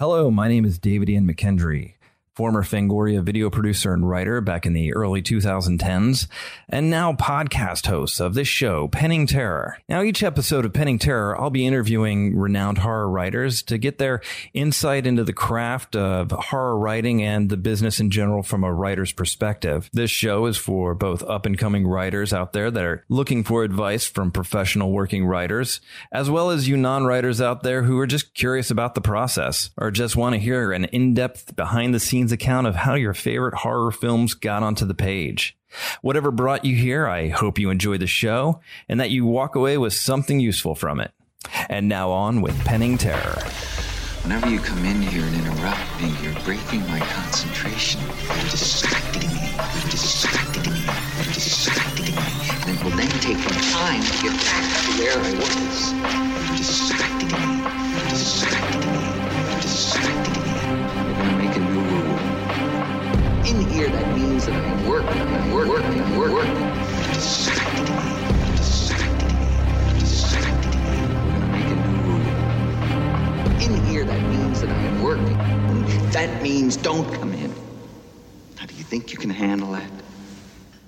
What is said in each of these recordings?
Hello, my name is David Ian McKendry, former Fangoria video producer and writer back in the early 2010s, and now podcast host of this show, Penning Terror. Now, each episode of Penning Terror, I'll be interviewing renowned horror writers to get their insight into the craft of horror writing and the business in general from a writer's perspective. This show is for both up and coming writers out there that are looking for advice from professional working writers, as well as you non writers out there who are just curious about the process or just want to hear an in depth behind the scenes account of how your favorite horror films got onto the page. Whatever brought you here, I hope you enjoy the show and that you walk away with something useful from it. And now on with Penning Terror. Whenever you come in here and interrupt me, you're breaking my concentration. You're distracting me. You're distracting me. You're distracting me. And it will then take me time to get back to where I was. You're distracting me. You're distracting me. Here, that means that I'm working. I'm working. I'm working. working. A. In here, that means that I'm working. That means don't come in. Now, do you think you can handle that?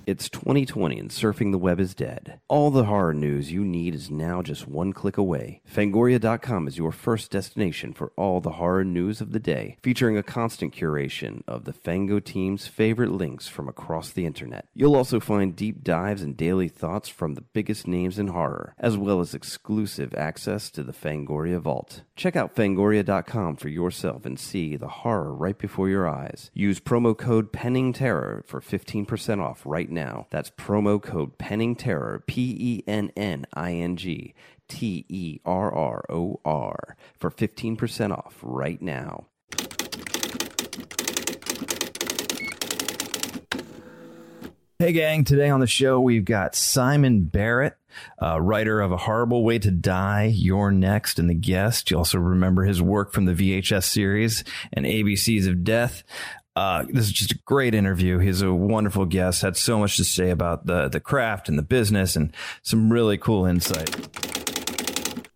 It's 2020 and surfing the web is dead. All the horror news you need is now just one click away. Fangoria.com is your first destination for all the horror news of the day, featuring a constant curation of the Fango team's favorite links from across the internet. You'll also find deep dives and daily thoughts from the biggest names in horror, as well as exclusive access to the Fangoria Vault. Check out Fangoria.com for yourself and see the horror right before your eyes. Use promo code PenningTerror for 15% off right now. That's promo code Penning Terror, P E N N I N G T E R R O R, for 15% off right now. Hey, gang. Today on the show, we've got Simon Barrett, uh, writer of A Horrible Way to Die, You're Next, and The Guest. You also remember his work from the VHS series and ABCs of Death. Uh, this is just a great interview. He's a wonderful guest, had so much to say about the, the craft and the business and some really cool insight.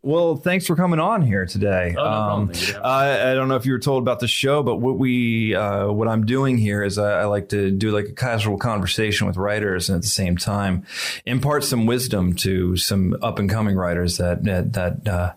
Well, thanks for coming on here today. Oh, no. Um, Thank you for I, I don't know if you were told about the show, but what we uh, what I'm doing here is I, I like to do like a casual conversation with writers, and at the same time impart some wisdom to some up and coming writers that that, that uh,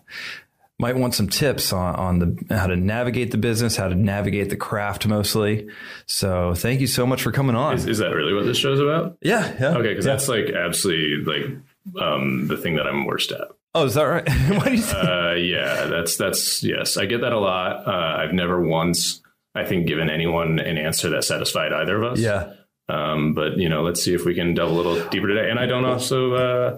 might want some tips on, on the how to navigate the business, how to navigate the craft mostly. So thank you so much for coming on. Is, is that really what this show's about? yeah, yeah. Okay, because yeah. that's like absolutely like um, the thing that I'm worst at. Oh, is that right? what do you think? Uh, yeah, that's that's yes, I get that a lot. Uh, I've never once, I think, given anyone an answer that satisfied either of us. yeah. Um, but you know, let's see if we can delve a little deeper today. And I don't also. Uh,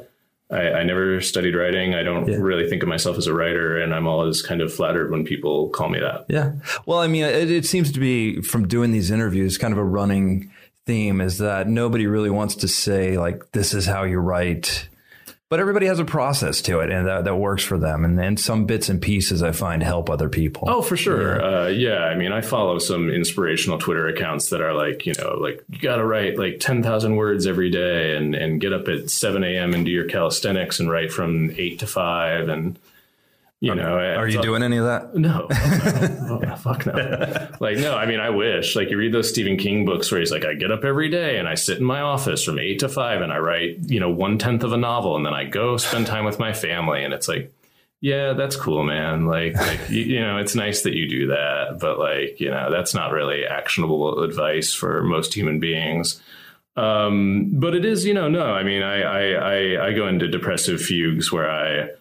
I, I never studied writing. I don't Yeah. really think of myself as a writer, and I'm always kind of flattered when people call me that. Yeah. Well, I mean, it, it seems to be from doing these interviews kind of a running theme is that nobody really wants to say like this is how you write. But everybody has a process to it and that, that works for them. And then some bits and pieces I find help other people. Oh, for sure. Yeah. Uh, yeah. I mean, I follow some inspirational Twitter accounts that are like, you know, like you got to write like 10,000 words every day and, and get up at 7 a.m. and do your calisthenics and write from 8 to 5. And, you know, Are you so- doing any of that? No, no. oh, fuck no. Like, no, I mean, I wish. Like, you read those Stephen King books where he's like, I get up every day and I sit in my office from eight to five and I write, you know, one tenth of a novel and then I go spend time with my family. And it's like, yeah, that's cool, man. Like, like you, you know, it's nice that you do that, but like, you know, that's not really actionable advice for most human beings. Um, but it is, you know, no, I mean, I, I, I, I go into depressive fugues where I,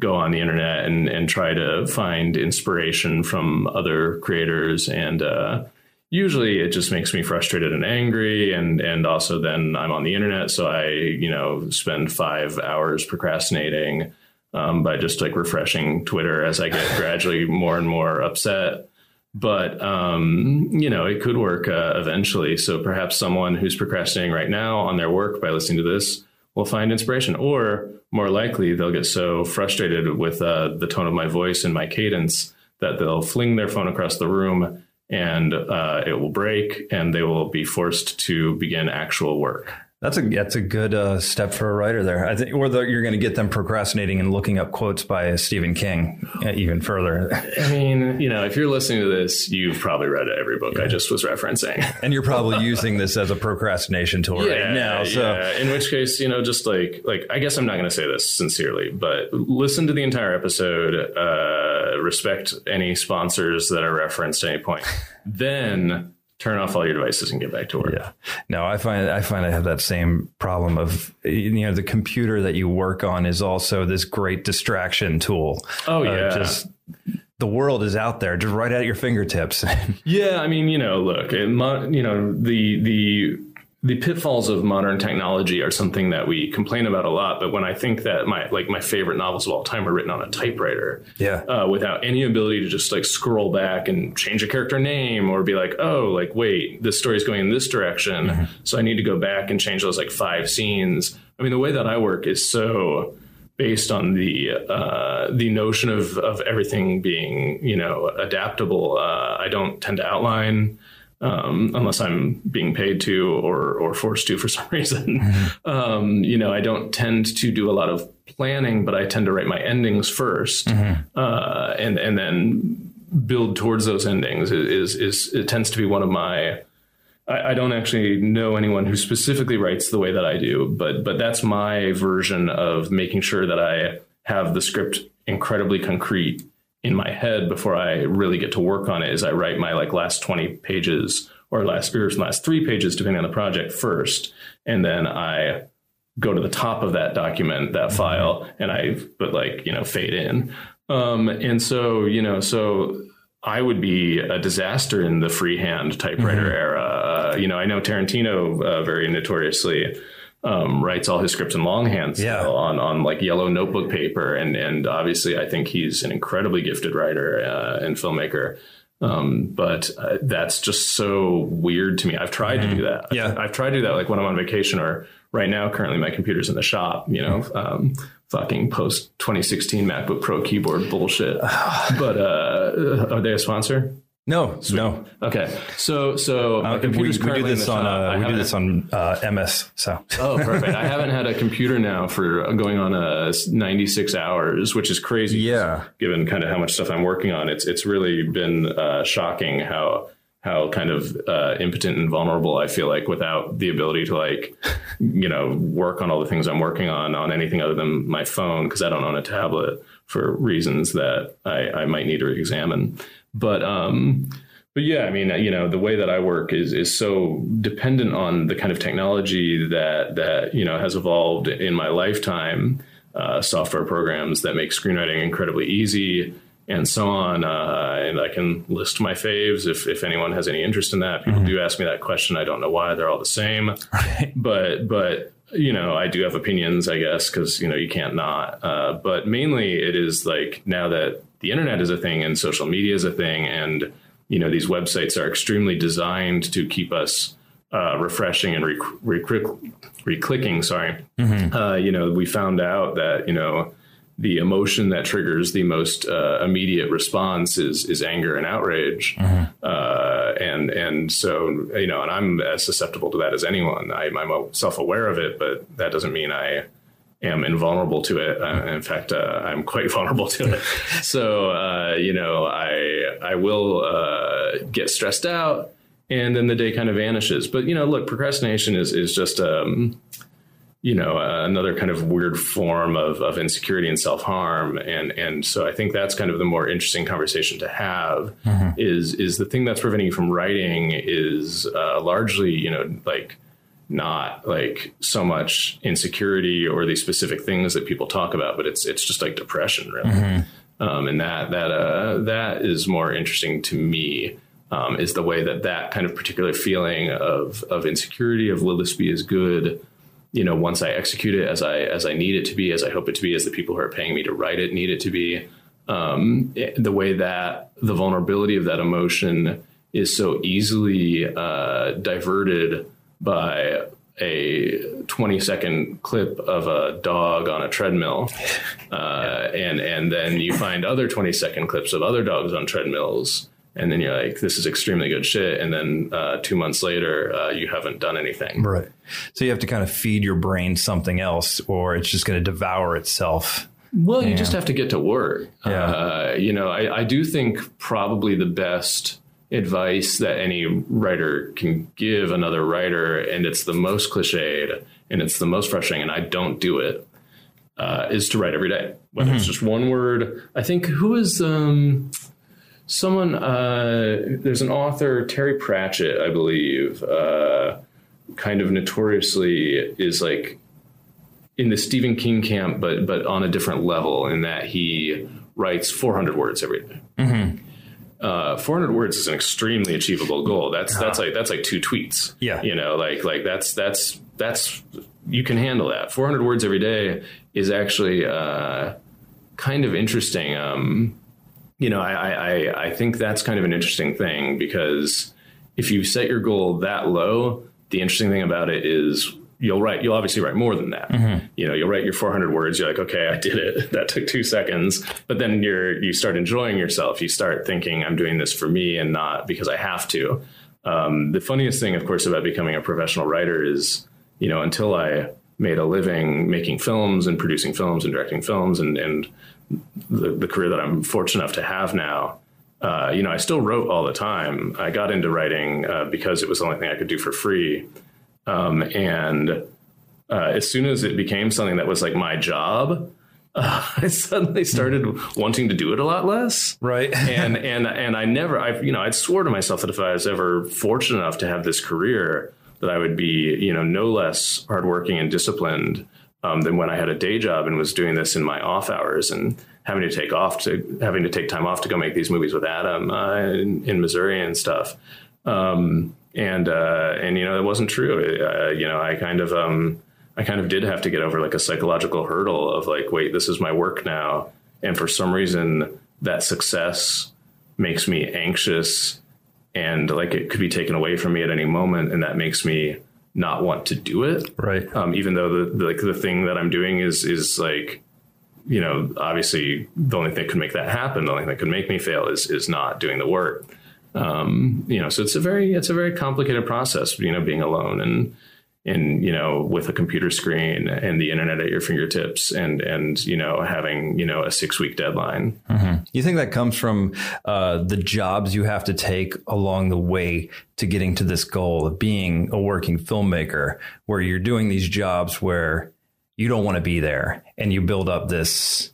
go on the internet and, and try to find inspiration from other creators. And uh, usually it just makes me frustrated and angry. And, and also then I'm on the internet. So I, you know, spend five hours procrastinating um, by just like refreshing Twitter as I get gradually more and more upset. But, um, you know, it could work uh, eventually. So perhaps someone who's procrastinating right now on their work by listening to this will find inspiration or more likely they'll get so frustrated with uh, the tone of my voice and my cadence that they'll fling their phone across the room and uh, it will break and they will be forced to begin actual work That's a that's a good uh, step for a writer there. I think, or the, you're going to get them procrastinating and looking up quotes by Stephen King uh, even further. I mean, you know, if you're listening to this, you've probably read every book yeah. I just was referencing, and you're probably using this as a procrastination tool yeah, right now. So, yeah. in which case, you know, just like like I guess I'm not going to say this sincerely, but listen to the entire episode. Uh, respect any sponsors that are referenced at any point. then turn off all your devices and get back to work. Yeah. No, I find I find I have that same problem of you know the computer that you work on is also this great distraction tool. Oh yeah. Uh, just the world is out there, just right at your fingertips. yeah, I mean, you know, look, you know, the the the pitfalls of modern technology are something that we complain about a lot. But when I think that my like my favorite novels of all time are written on a typewriter, yeah, uh, without any ability to just like scroll back and change a character name or be like, oh, like wait, this story is going in this direction, mm-hmm. so I need to go back and change those like five scenes. I mean, the way that I work is so based on the uh, the notion of of everything being you know adaptable. Uh, I don't tend to outline um, unless I'm being paid to or or forced to for some reason. Mm-hmm. Um, you know, I don't tend to do a lot of planning, but I tend to write my endings 1st mm-hmm. uh, and and then build towards those endings. Is, is is it tends to be one of my I, I don't actually know anyone who specifically writes the way that I do, but but that's my version of making sure that I have the script incredibly concrete in my head before I really get to work on it is I write my like last 20 pages or last or last three pages depending on the project first and then I go to the top of that document that mm-hmm. file and I put like you know fade in um, and so you know so I would be a disaster in the freehand typewriter mm-hmm. era uh, you know I know Tarantino uh, very notoriously um, writes all his scripts in longhand yeah. on on like yellow notebook paper, and and obviously I think he's an incredibly gifted writer uh, and filmmaker. Um, but uh, that's just so weird to me. I've tried mm-hmm. to do that. Yeah, I've tried to do that like when I'm on vacation or right now. Currently, my computer's in the shop. You know, mm-hmm. um, fucking post 2016 MacBook Pro keyboard bullshit. but uh, are they a sponsor? No, Sweet. no. Okay, so so uh, computers we, we do this on uh, we do this on uh, MS. So oh, perfect. I haven't had a computer now for going on a 96 hours, which is crazy. Yeah, given kind of how much stuff I'm working on, it's it's really been uh, shocking how how kind of uh, impotent and vulnerable I feel like without the ability to like, you know, work on all the things I'm working on on anything other than my phone because I don't own a tablet for reasons that I, I might need to examine. But um, but yeah, I mean, you know, the way that I work is is so dependent on the kind of technology that that you know has evolved in my lifetime. Uh, software programs that make screenwriting incredibly easy and so on. Uh, and I can list my faves if, if anyone has any interest in that. People mm-hmm. do ask me that question. I don't know why they're all the same, right. but but you know I do have opinions, I guess, because you know you can't not. Uh, but mainly it is like now that the internet is a thing and social media is a thing and you know these websites are extremely designed to keep us uh, refreshing and re-clicking sorry mm-hmm. uh, you know we found out that you know the emotion that triggers the most uh, immediate response is is anger and outrage, mm-hmm. uh, and and so you know, and I'm as susceptible to that as anyone. I, am self aware of it, but that doesn't mean I am invulnerable to it. Uh, in fact, uh, I'm quite vulnerable to it. so uh, you know, I I will uh, get stressed out, and then the day kind of vanishes. But you know, look, procrastination is is just um, you know uh, another kind of weird form of, of insecurity and self harm, and and so I think that's kind of the more interesting conversation to have. Mm-hmm. Is is the thing that's preventing you from writing is uh, largely you know like not like so much insecurity or these specific things that people talk about, but it's it's just like depression, really. Mm-hmm. Um, and that that uh, that is more interesting to me. Um, is the way that that kind of particular feeling of of insecurity of will this be as good, you know, once I execute it as I as I need it to be, as I hope it to be, as the people who are paying me to write it need it to be. Um, the way that the vulnerability of that emotion is so easily uh, diverted by a 20 second clip of a dog on a treadmill uh, and and then you find other 20 second clips of other dogs on treadmills and then you're like, this is extremely good shit, and then uh, two months later, uh, you haven't done anything. Right. So you have to kind of feed your brain something else, or it's just going to devour itself. Well, you just have to get to work. Yeah. Uh, you know, I, I do think probably the best advice that any writer can give another writer, and it's the most cliched and it's the most frustrating, and I don't do it, uh, is to write every day. Whether it's just one word. I think who is um, someone? Uh, there's an author, Terry Pratchett, I believe. Uh, kind of notoriously is like in the Stephen King camp, but but on a different level in that he writes 400 words every day. Uh, 400 words is an extremely achievable goal. That's that's like that's like two tweets. Yeah. you know, like like that's that's that's you can handle that. 400 words every day is actually uh, kind of interesting. Um, you know, I, I I think that's kind of an interesting thing because if you set your goal that low, the interesting thing about it is you'll write you'll obviously write more than that. You know you'll write your 400 words you're like okay i did it. That took two seconds. But then you're you start enjoying yourself. You start thinking i'm doing this for me and not because i have to. Um, the funniest thing of course about becoming a professional writer is you know until i made a living making films and producing films and directing films and and the, the career that i'm fortunate enough to have now uh, you know, I still wrote all the time. I got into writing uh, because it was the only thing I could do for free. Um, and uh, as soon as it became something that was like my job, uh, I suddenly started wanting to do it a lot less. Right. and and and I never, I you know, I'd swore to myself that if I was ever fortunate enough to have this career, that I would be you know no less hardworking and disciplined um, than when I had a day job and was doing this in my off hours and having to take off to having to take time off to go make these movies with Adam uh, in, in Missouri and stuff. Um, and uh, and you know it wasn't true. Uh, you know I kind of um, I kind of did have to get over like a psychological hurdle of like wait this is my work now, and for some reason that success makes me anxious and like it could be taken away from me at any moment, and that makes me not want to do it Right. um, even though the, the like the thing that I'm doing is is like you know obviously the only thing that could make that happen the only thing that could make me fail is is not doing the work um, you know so it's a very it's a very complicated process you know being alone and and you know with a computer screen and the internet at your fingertips and and you know having you know a six week deadline You think that comes from uh, the jobs you have to take along the way to getting to this goal of being a working filmmaker, where you're doing these jobs where you don't want to be there and you build up this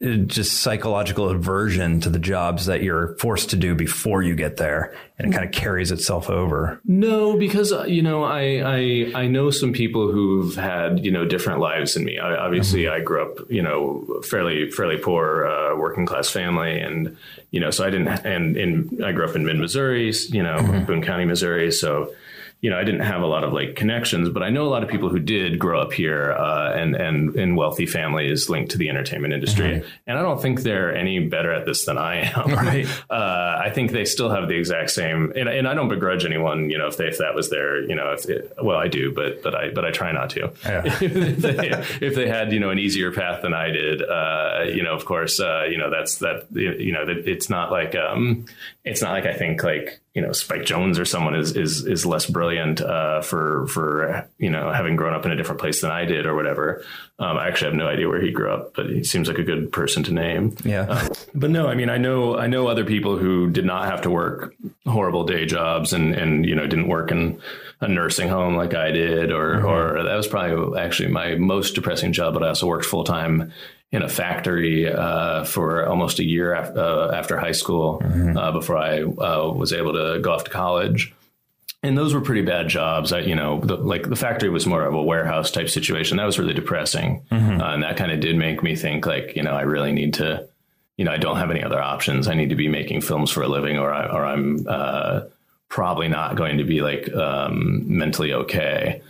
just psychological aversion to the jobs that you're forced to do before you get there and it kind of carries itself over. No, because uh, you know, I, I I know some people who've had you know different lives than me. I, obviously, I grew up you know fairly fairly poor uh, working class family, and you know, so I didn't. And in I grew up in mid Missouri, you know, Boone County, Missouri. So you know, I didn't have a lot of like connections, but I know a lot of people who did grow up here uh, and and in wealthy families linked to the entertainment industry. And I don't think they're any better at this than I am. Right. Uh, I think they still have the exact same, and, and I don't begrudge anyone, you know, if they, if that was their, you know, if it, well, I do, but but I but I try not to. Yeah. if, they, if they had, you know, an easier path than I did, uh, you know, of course, uh, you know, that's that, you know, that it's not like, um, it's not like I think like you know Spike Jonze or someone is is is less brilliant uh, for for you know having grown up in a different place than I did or whatever. Um, I actually have no idea where he grew up, but he seems like a good person to name. Yeah. But no, I mean, I know I know other people who did not have to work horrible day jobs and and you know didn't work in a nursing home like I did, or or that was probably actually my most depressing job. But I also worked full time in a factory uh, for almost a year af- uh, after high school uh, before I uh, was able to go off to college. And those were pretty bad jobs. I, you know, the, like the factory was more of a warehouse type situation. That was really depressing, uh, and that kind of did make me think, like, you know, I really need to, you know, I don't have any other options. I need to be making films for a living, or I, or I'm uh, probably not going to be like um, mentally okay.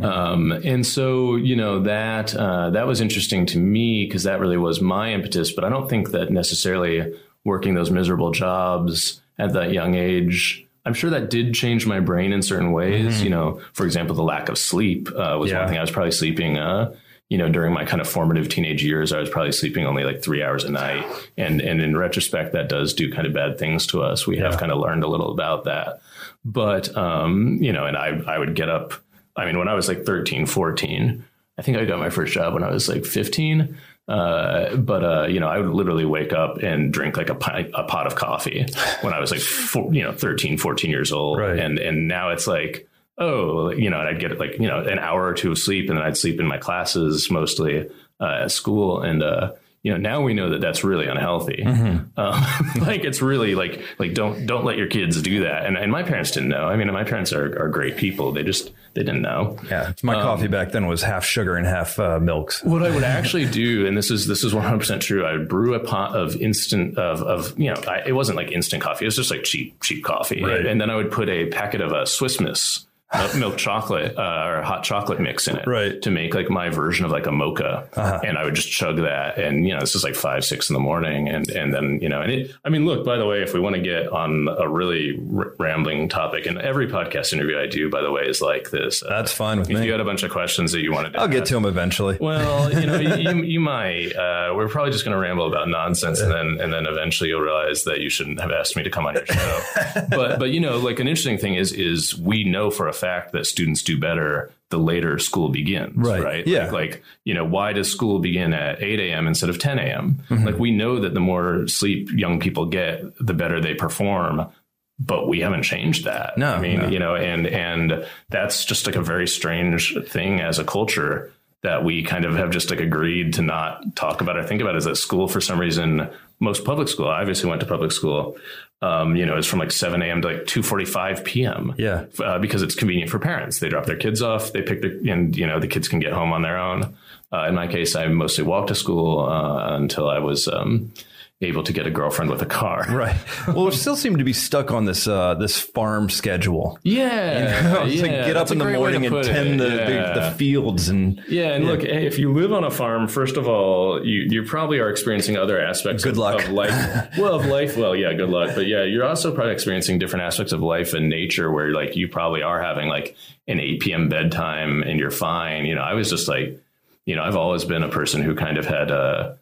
Um, and so, you know, that uh, that was interesting to me because that really was my impetus. But I don't think that necessarily working those miserable jobs at that young age. I'm sure that did change my brain in certain ways. You know, for example, the lack of sleep uh, was Yeah. one thing. I was probably sleeping, uh, you know, during my kind of formative teenage years, I was probably sleeping only like three hours a night. And, and in retrospect, that does do kind of bad things to us. We have kind of learned a little about that. But, um, you know, and I, I would get up. I mean, when I was like 13, 14, I think I got my first job when I was like 15. Uh, but uh, you know, I would literally wake up and drink like a, pint, a pot of coffee when I was like, four, you know, 13, 14 years old. Right. And and now it's like, oh, you know, and I'd get like you know an hour or two of sleep, and then I'd sleep in my classes mostly uh, at school, and uh, you know, now we know that that's really unhealthy. Mm-hmm. Um, like it's really like like don't don't let your kids do that. And and my parents didn't know. I mean, my parents are, are great people. They just they didn't know. Yeah, my coffee back then was half sugar and half uh, milks. What I would actually do, and this is this is one hundred percent true, I would brew a pot of instant of of you know I, it wasn't like instant coffee, it was just like cheap cheap coffee, Right. and then I would put a packet of a Swiss Miss. Milk, milk chocolate uh, or hot chocolate mix in it Right. to make like my version of like a mocha and I would just chug that and you know this is like five six in the morning and and then you know and it I mean look by the way if we want to get on a really r- rambling topic and every podcast interview I do by the way is like this uh, That's fine with if me. you had a bunch of questions that you wanted to I'll get to them eventually. well, you know, you, you might. Uh, we're probably just going to ramble about nonsense, and then and then eventually you'll realize that you shouldn't have asked me to come on your show. but but you know, like an interesting thing is is we know for a fact that students do better the later school begins. Right. Right. Yeah. Like, like you know, why does school begin at eight a.m. instead of ten a.m. Mm-hmm. Like we know that the more sleep young people get, the better they perform. But we haven't changed that. No, I mean, no. you know, and and that's just like a very strange thing as a culture that we kind of have just like agreed to not talk about or think about is that school for some reason most public school I obviously went to public school um, you know is from like 7 a.m to like 2.45 p.m Yeah. uh, because it's convenient for parents. They drop their kids off they pick their and you know the kids can get home on their own. Uh, in my case I mostly walked to school uh, until I was um, able to get a girlfriend with a car Right. Well, we still seem to be stuck on this uh, this farm schedule. yeah, it's like yeah, get up in the to morning and tend the, Yeah. the, the fields and Yeah, and look, hey, if you live on a farm, first of all, you you probably are experiencing other aspects Good of, luck. of life. well, of life, well, yeah, good luck. But yeah, you're also probably experiencing different aspects of life and nature where like you probably are having like an 8 p.m. bedtime and you're fine. You know, I was just like, you know, I've always been a person who kind of had uh,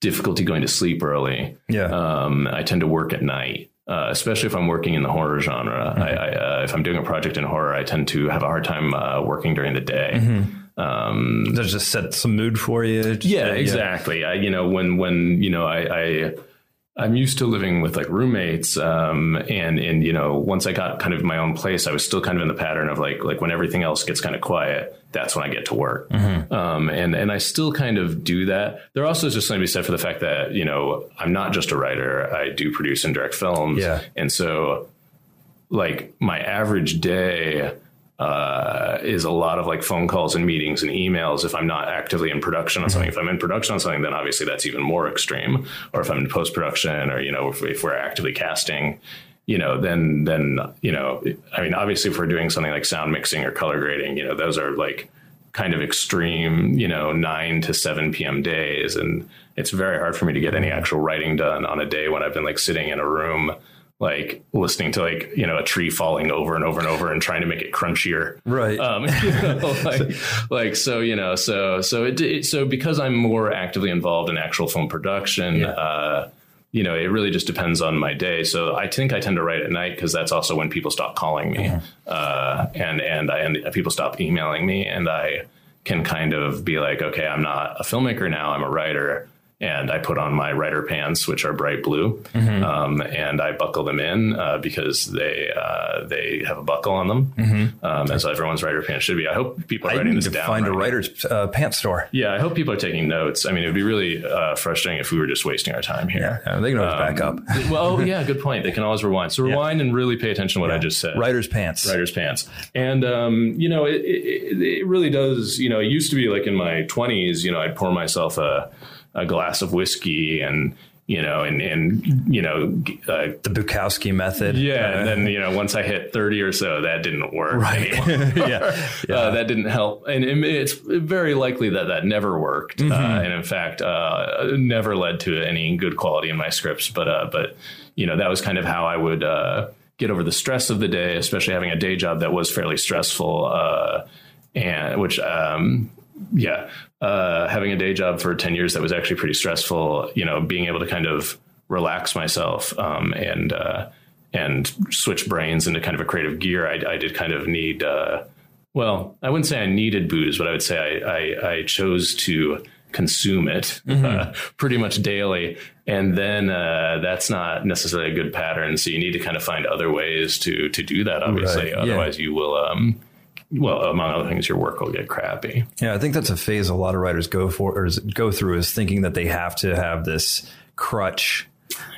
difficulty going to sleep early. yeah. Um, I tend to work at night, uh, especially if I'm working in the horror genre. I, I, uh, if I'm doing a project in horror, I tend to have a hard time uh, working during the day. Um, Does just set some mood for you. Yeah, exactly. I, you know, when when you know, I, I I'm used to living with like roommates, um, and and you know, once I got kind of my own place, I was still kind of in the pattern of like like when everything else gets kind of quiet, that's when I get to work, um, and and I still kind of do that. There also is just something to be said for the fact that you know I'm not just a writer; I do produce and direct films, Yeah. and so like my average day uh, is a lot of like phone calls and meetings and emails if I'm not actively in production on something. If I'm in production on something, then obviously that's even more extreme. Or if I'm in post production, or you know, if, if we're actively casting, you know, then then you know, I mean, obviously, if we're doing something like sound mixing or color grading, you know, those are like kind of extreme, you know, nine to seven p.m. days, and it's very hard for me to get any actual writing done on a day when I've been like sitting in a room like listening to like you know a tree falling over and over and over and trying to make it crunchier. Right. um you know, like like so you know so so it, it so because i'm more actively involved in actual film production uh you know it really just depends on my day. So i think i tend to write at night because that's also when people stop calling me. Uh and and i and people stop emailing me and i can kind of be like okay i'm not a filmmaker now i'm a writer and I put on my writer pants, which are bright blue, um, and I buckle them in uh, because they uh, they have a buckle on them, um, as everyone's writer pants should be. I hope people are I writing need this to down. find a right now. writer's uh, pants store. Yeah, I hope people are taking notes. I mean, it would be really uh, frustrating if we were just wasting our time here. Yeah, they can always back up. well, yeah, good point. They can always rewind. So rewind and really pay attention to what I just said Writer's pants. writer's pants. And, um, you know, it, it, it really does, you know, it used to be like in my 20s, you know, I'd pour myself a, a glass of whiskey and, you know, and, and you know, uh, The Bukowski method. yeah. And then, you know, once I hit 30 or so, that didn't work. Right. anymore. yeah. Uh, that didn't help. And it- it's very likely that that never worked. Uh, and in fact, uh, never led to any good quality in my scripts. But, uh, but, you know, that was kind of how I would, uh, get over the stress of the day, especially having a day job that was fairly stressful. Uh, and which, um, yeah, uh, having a day job for 10 years that was actually pretty stressful, you know, being able to kind of relax myself um, and, uh, and switch brains into kind of a creative gear, I, I did kind of need, uh, well, I wouldn't say I needed booze, but I would say I, I, I chose to consume it mm-hmm. uh, pretty much daily. And then uh, that's not necessarily a good pattern. So you need to kind of find other ways to to do that. Obviously, right. otherwise yeah. you will. Um, well, among other things, your work will get crappy. Yeah, I think that's a phase a lot of writers go for or go through is thinking that they have to have this crutch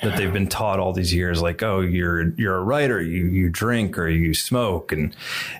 that they've been taught all these years like oh you're you're a writer you you drink or you smoke and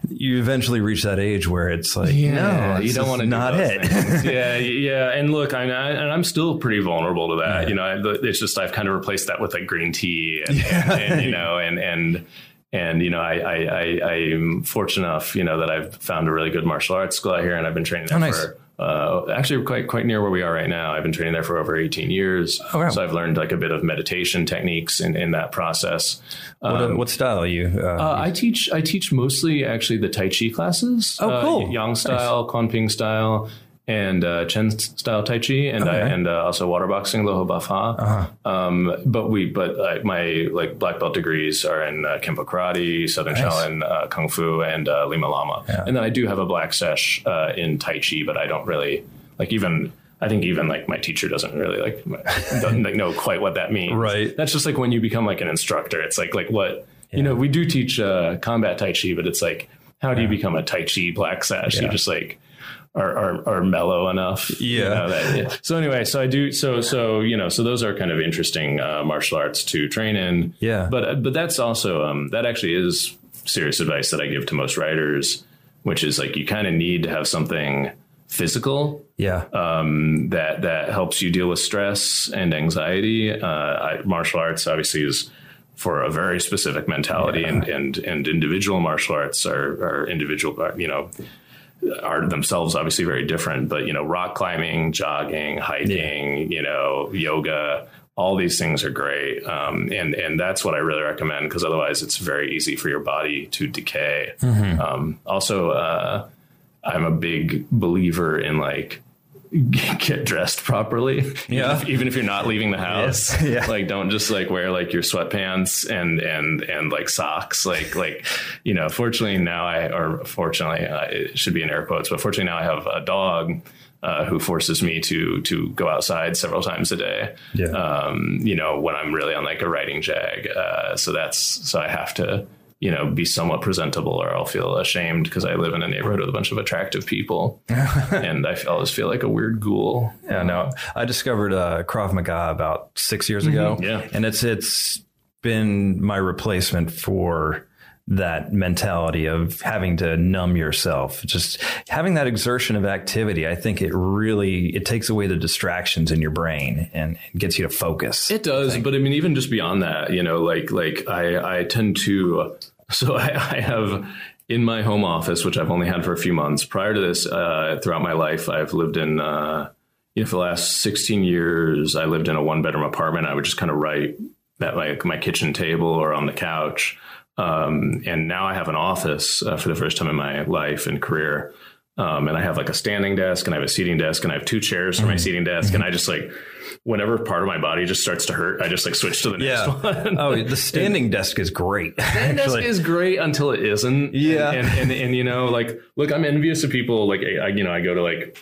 you eventually reach that age where it's like yeah, no you don't want to not it yeah yeah and look I, I and I'm still pretty vulnerable to that yeah. you know it's just I've kind of replaced that with like green tea and, yeah. and, and you know and and and you know I, I I I'm fortunate enough you know that I've found a really good martial arts school out here and I've been training there oh, nice. for uh, actually quite quite near where we are right now. I've been training there for over 18 years, oh, wow. so I've learned like a bit of meditation techniques in, in that process. Um, what, what, style are you? Uh, uh, I teach I teach mostly actually the Tai Chi classes. Oh, cool. Uh, Yang style, nice. Kwang Ping style, and uh, Chen style Tai Chi, and okay. I, and uh, also water boxing, Liuhebafa. Uh-huh. Um, but we, but uh, my like black belt degrees are in uh, Kempo Karate, Southern nice. Shaolin, uh, Kung Fu, and uh, Lima Lama. Yeah. And then I do have a black sesh uh, in Tai Chi, but I don't really like even. I think even like my teacher doesn't really like doesn't like know quite what that means. Right. That's just like when you become like an instructor. It's like like what yeah. you know. We do teach combat Tai Chi, but it's like how do you become a Tai Chi black sash? Yeah. You just like are, are, are mellow enough. Yeah. You know, that, yeah. So anyway, so I do so so you know so those are kind of interesting uh, martial arts to train in. Yeah. But but that's also um, that actually is serious advice that I give to most writers, which is like you kind of need to have something physical. Yeah. Um, that that helps you deal with stress and anxiety. Uh, I, martial arts obviously is for a very specific mentality yeah. and, and, and individual martial arts are, are individual, you know, are themselves obviously very different, but you know, rock climbing, jogging, hiking, yeah. you know, yoga, all these things are great. Um, and, and that's what I really recommend because otherwise it's very easy for your body to decay. Mm-hmm. Um, also, uh, I'm a big believer in like get dressed properly. Yeah. Even if, even if you're not leaving the house. Yeah. Like don't just like wear like your sweatpants and and and like socks. Like like you know, fortunately now I or fortunately uh, it should be in air quotes, but fortunately now I have a dog uh, who forces me to to go outside several times a day. Yeah. Um, you know, when I'm really on like a writing jag. Uh, so that's so I have to you know, be somewhat presentable or I'll feel ashamed because I live in a neighborhood with a bunch of attractive people and I always feel like a weird ghoul. Yeah, no, I discovered uh, Krav Maga about six years ago. Mm-hmm. Yeah. And it's, it's been my replacement for that mentality of having to numb yourself. Just having that exertion of activity i think it really it takes away the distractions in your brain and gets you to focus. It does I but i mean even just beyond that you know like like i i tend to so i, I have in my home office which i've only had for a few months prior to this uh, throughout my life i've lived in uh, you know for the last 16 years i lived in a one bedroom apartment. I would just kind of write at like my kitchen table or on the couch um, and now I have an office uh, for the first time in my life and career. Um, and I have like a standing desk and I have a seating desk and I have two chairs for mm-hmm. my seating desk. Mm-hmm. And I just like, whenever part of my body just starts to hurt, I just like switch to the next yeah. one. oh, the standing and, desk is great. Standing desk is great until it isn't. Yeah. And, and, and, and, you know, like, look, I'm envious of people like, I, you know, I go to like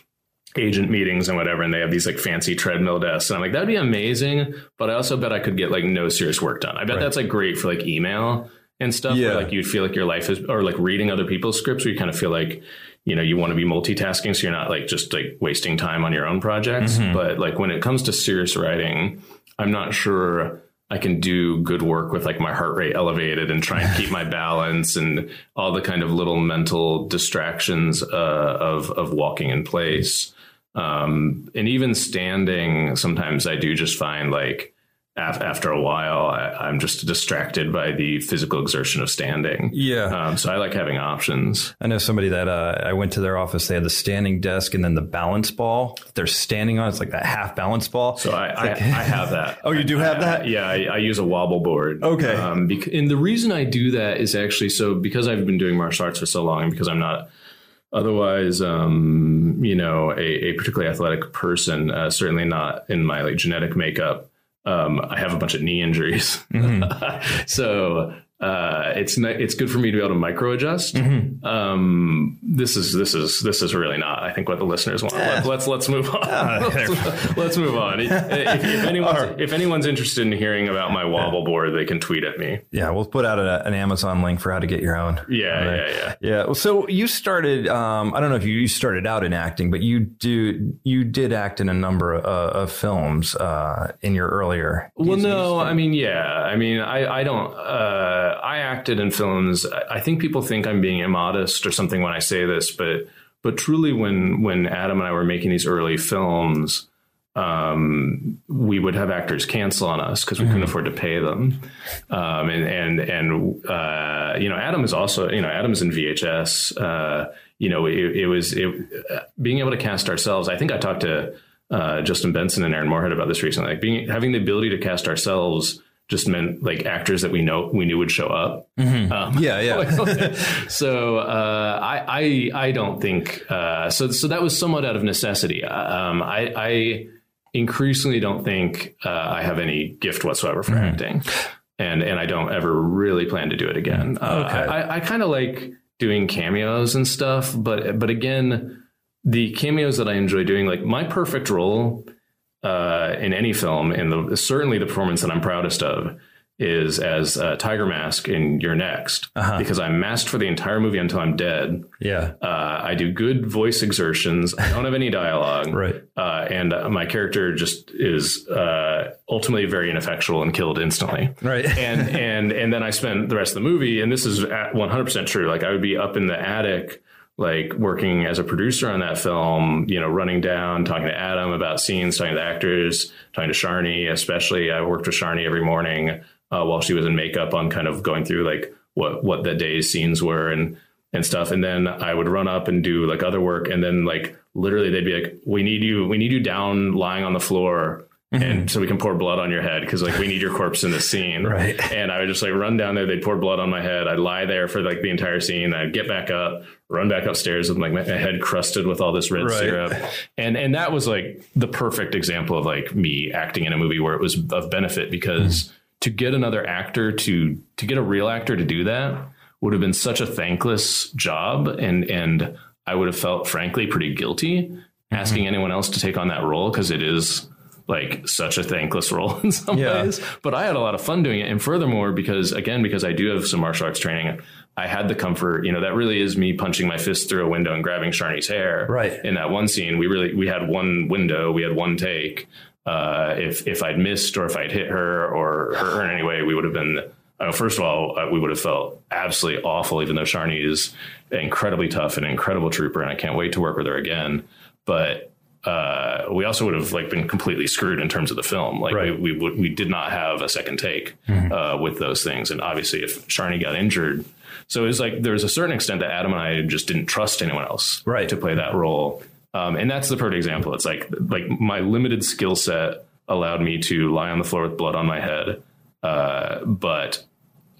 agent meetings and whatever, and they have these like fancy treadmill desks. And I'm like, that'd be amazing. But I also bet I could get like no serious work done. I bet right. that's like great for like email and stuff yeah. where like you'd feel like your life is or like reading other people's scripts where you kind of feel like you know you want to be multitasking so you're not like just like wasting time on your own projects mm-hmm. but like when it comes to serious writing i'm not sure i can do good work with like my heart rate elevated and try and keep my balance and all the kind of little mental distractions uh, of of walking in place um, and even standing sometimes i do just find like after a while, I, am just distracted by the physical exertion of standing. Yeah. Um, so I like having options. I know somebody that uh, I went to their office. They had the standing desk and then the balance ball. They're standing on. It's like that half balance ball. So I, I, I, have that. oh, you do have that? yeah, I, use a wobble board. Okay. Um, bec- and the reason I do that is actually so because I've been doing martial arts for so long, and because I'm not otherwise, um, you know, a, a particularly athletic person, uh, certainly not in my like genetic makeup. Um, I have a bunch of knee injuries, so uh, it's it's good for me to be able to micro adjust. Um, this is this is this is really not. I think what the listeners want. Let's let's, let's move on. let's, let's move on. If, if, anyone's, if anyone's interested in hearing about my wobble board, they can tweet at me. Yeah, we'll put out a, an Amazon link for how to get your own. Yeah, yeah, yeah. Yeah. Well, So you started. Um, I don't know if you, you started out in acting, but you do you did act in a number of, uh, of films uh, in your earlier. Well, no, I mean, yeah, I mean, I, I don't, uh, I acted in films. I think people think I'm being immodest or something when I say this, but, but truly when, when Adam and I were making these early films, um, we would have actors cancel on us because we couldn't afford to pay them. Um, and, and, and, uh, you know, Adam is also, you know, Adam's in VHS, uh, you know, it, it was, it, being able to cast ourselves. I think I talked to, uh, Justin Benson and Aaron Moorhead about this recently, like being, having the ability to cast ourselves just meant like actors that we know, we knew would show up. Um, Yeah, yeah. so uh, I, I I don't think uh, so. So that was somewhat out of necessity. Um, I, I increasingly don't think uh, I have any gift whatsoever for acting, and and I don't ever really plan to do it again. Uh, Okay. I, I kind of like doing cameos and stuff, but but again, the cameos that I enjoy doing, like my perfect role uh, in any film, and the, certainly the performance that I'm proudest of is as uh, Tiger Mask in You're Next, Uh-huh. because I'm masked for the entire movie until I'm dead. yeah. Uh, I do good voice exertions. I don't have any dialogue. Right. Uh, and uh, my character just is uh, ultimately very ineffectual and killed instantly. Right. and and and then I spend the rest of the movie, and this is 100% true. Like I would be up in the attic, like working as a producer on that film. You know, running down, talking to Adam about scenes, talking to the actors, talking to Sharni. Especially, I worked with Sharni every morning uh, while she was in makeup on kind of going through like what what the day's scenes were and and stuff. And then I would run up and do like other work. And then like literally they'd be like, we need you, we need you down lying on the floor. Mm-hmm. And so we can pour blood on your head because like we need your corpse in the scene. Right. And I would just like run down there. They'd pour blood on my head. I'd lie there for like the entire scene. I'd get back up, run back upstairs with like my head crusted with all this red Right. syrup. And and that was like the perfect example of like me acting in a movie where it was of benefit because mm-hmm. to get another actor to to get a real actor to do that would have been such a thankless job and and I would have felt frankly pretty guilty asking mm-hmm. anyone else to take on that role because it is like such a thankless role in some Yeah. ways but I had a lot of fun doing it and furthermore because again because I do have some martial arts training I had the comfort you know that really is me punching my fist through a window and grabbing Sharni's hair Right. in that one scene we really we had one window we had one take uh, if if I'd missed or if I'd hit her or hurt her in any way, we would have been. Uh, first of all, uh, we would have felt absolutely awful, even though Sharni is incredibly tough and incredible trooper, and I can't wait to work with her again. But uh, we also would have like been completely screwed in terms of the film. Like Right. we we, would, we did not have a second take uh, with those things, and obviously, if Sharni got injured, so it was like there was a certain extent that Adam and I just didn't trust anyone else Right. to play that role. Um, and that's the perfect example. It's like like my limited skill set allowed me to lie on the floor with blood on my head, uh, but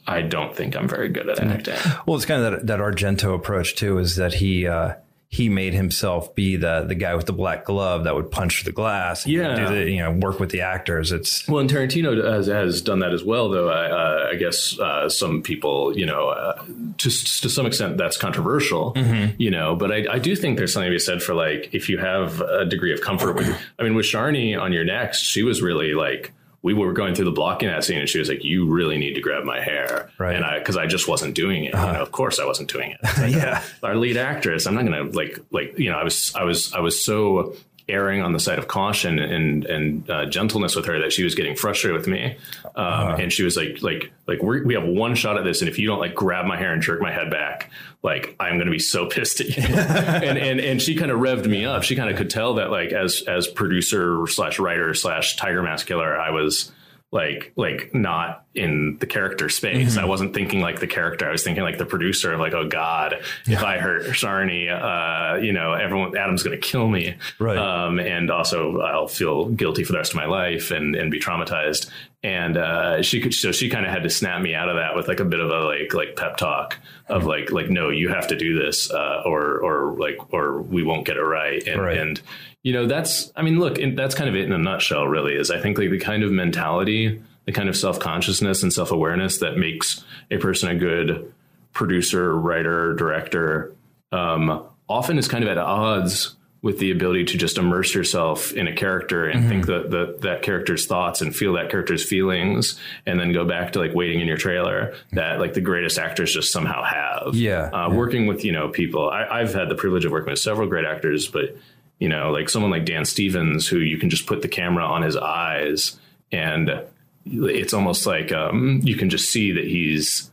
I don't think I'm very good at acting. Well, it's kind of that, that Argento approach too. Is that he uh, he made himself be the the guy with the black glove that would punch the glass. and Yeah. do the, you know, work with the actors. It's Well, and Tarantino has, has done that as well, though. I, uh, I guess uh, some people, you know, uh, to to some extent, that's controversial, you know. But I, I do think there's something to be said for like if you have a degree of comfort with. I mean, with Sharni on You're Next, she was really like. We were going through the blocking that scene, and she was like, "You really need to grab my hair," Right. And I, because I just wasn't doing it. You know, of course, I wasn't doing it. Like, yeah. our lead actress. I'm not gonna like like you know. I was I was I was so erring on the side of caution and and uh, gentleness with her that she was getting frustrated with me, um, and she was like like like we're, we have one shot at this, and if you don't like grab my hair and jerk my head back, like I'm gonna be so pissed at you. and and and she kind of revved me up. She kind of could tell that like as as producer slash writer slash tiger mask killer, I was like like not in the character space. I wasn't thinking like the character. I was thinking like the producer of like, oh God, if I hurt Sharni, uh, you know, everyone Adam's gonna kill me. Right. Um, and also I'll feel guilty for the rest of my life and and be traumatized. And uh, she could so she kind of had to snap me out of that with like a bit of a like like pep talk of like like no you have to do this uh, or or like or we won't get it right and Right. and you know that's I mean look that's kind of it in a nutshell really is I think like the kind of mentality the kind of self consciousness and self awareness that makes a person a good producer writer director um, often is kind of at odds with the ability to just immerse yourself in a character and think that the, that character's thoughts and feel that character's feelings and then go back to like waiting in your trailer that like the greatest actors just somehow have. Yeah, Uh, Working with, you know, people, I, I've had the privilege of working with several great actors, but you know, like someone like Dan Stevens, who you can just put the camera on his eyes and it's almost like um, you can just see that he's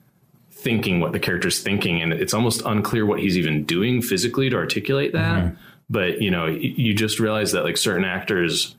thinking what the character's thinking and it's almost unclear what he's even doing physically to articulate that but you know you just realize that like certain actors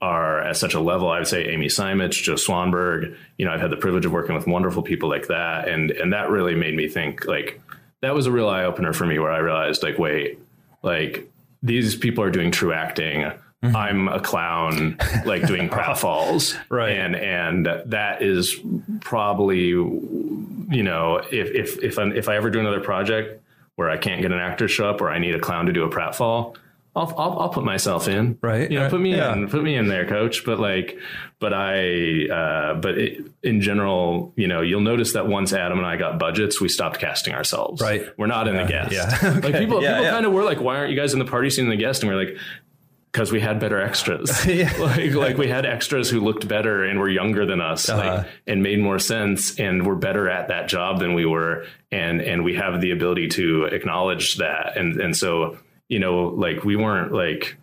are at such a level. I would say Amy Seimetz joe swanberg you know i've had the privilege of working with wonderful people like that. And and that really made me think like that was a real eye-opener for me where i realized like wait like these people are doing true acting. Mm-hmm. I'm a clown, like doing pratfalls, Right. And and that is probably, you know, if if if I, if I ever do another project where I can't get an actor to show up or I need a clown to do a pratfall, I'll I'll, I'll put myself in, Right. You know, put me Yeah. in, put me in there, coach. But like, but I, uh, but it, in general, you know, you'll notice that once Adam and I got budgets, we stopped casting ourselves. Right. We're not in the guest. yeah. Like people, Yeah, people yeah. kind of were like, why aren't you guys in the party scene in the guest? And we're like, because we had better extras. like like we had extras who looked better and were younger than us, Uh-huh. like, and made more sense and were better at that job than we were, and and we have the ability to acknowledge that, and and so you know like we weren't like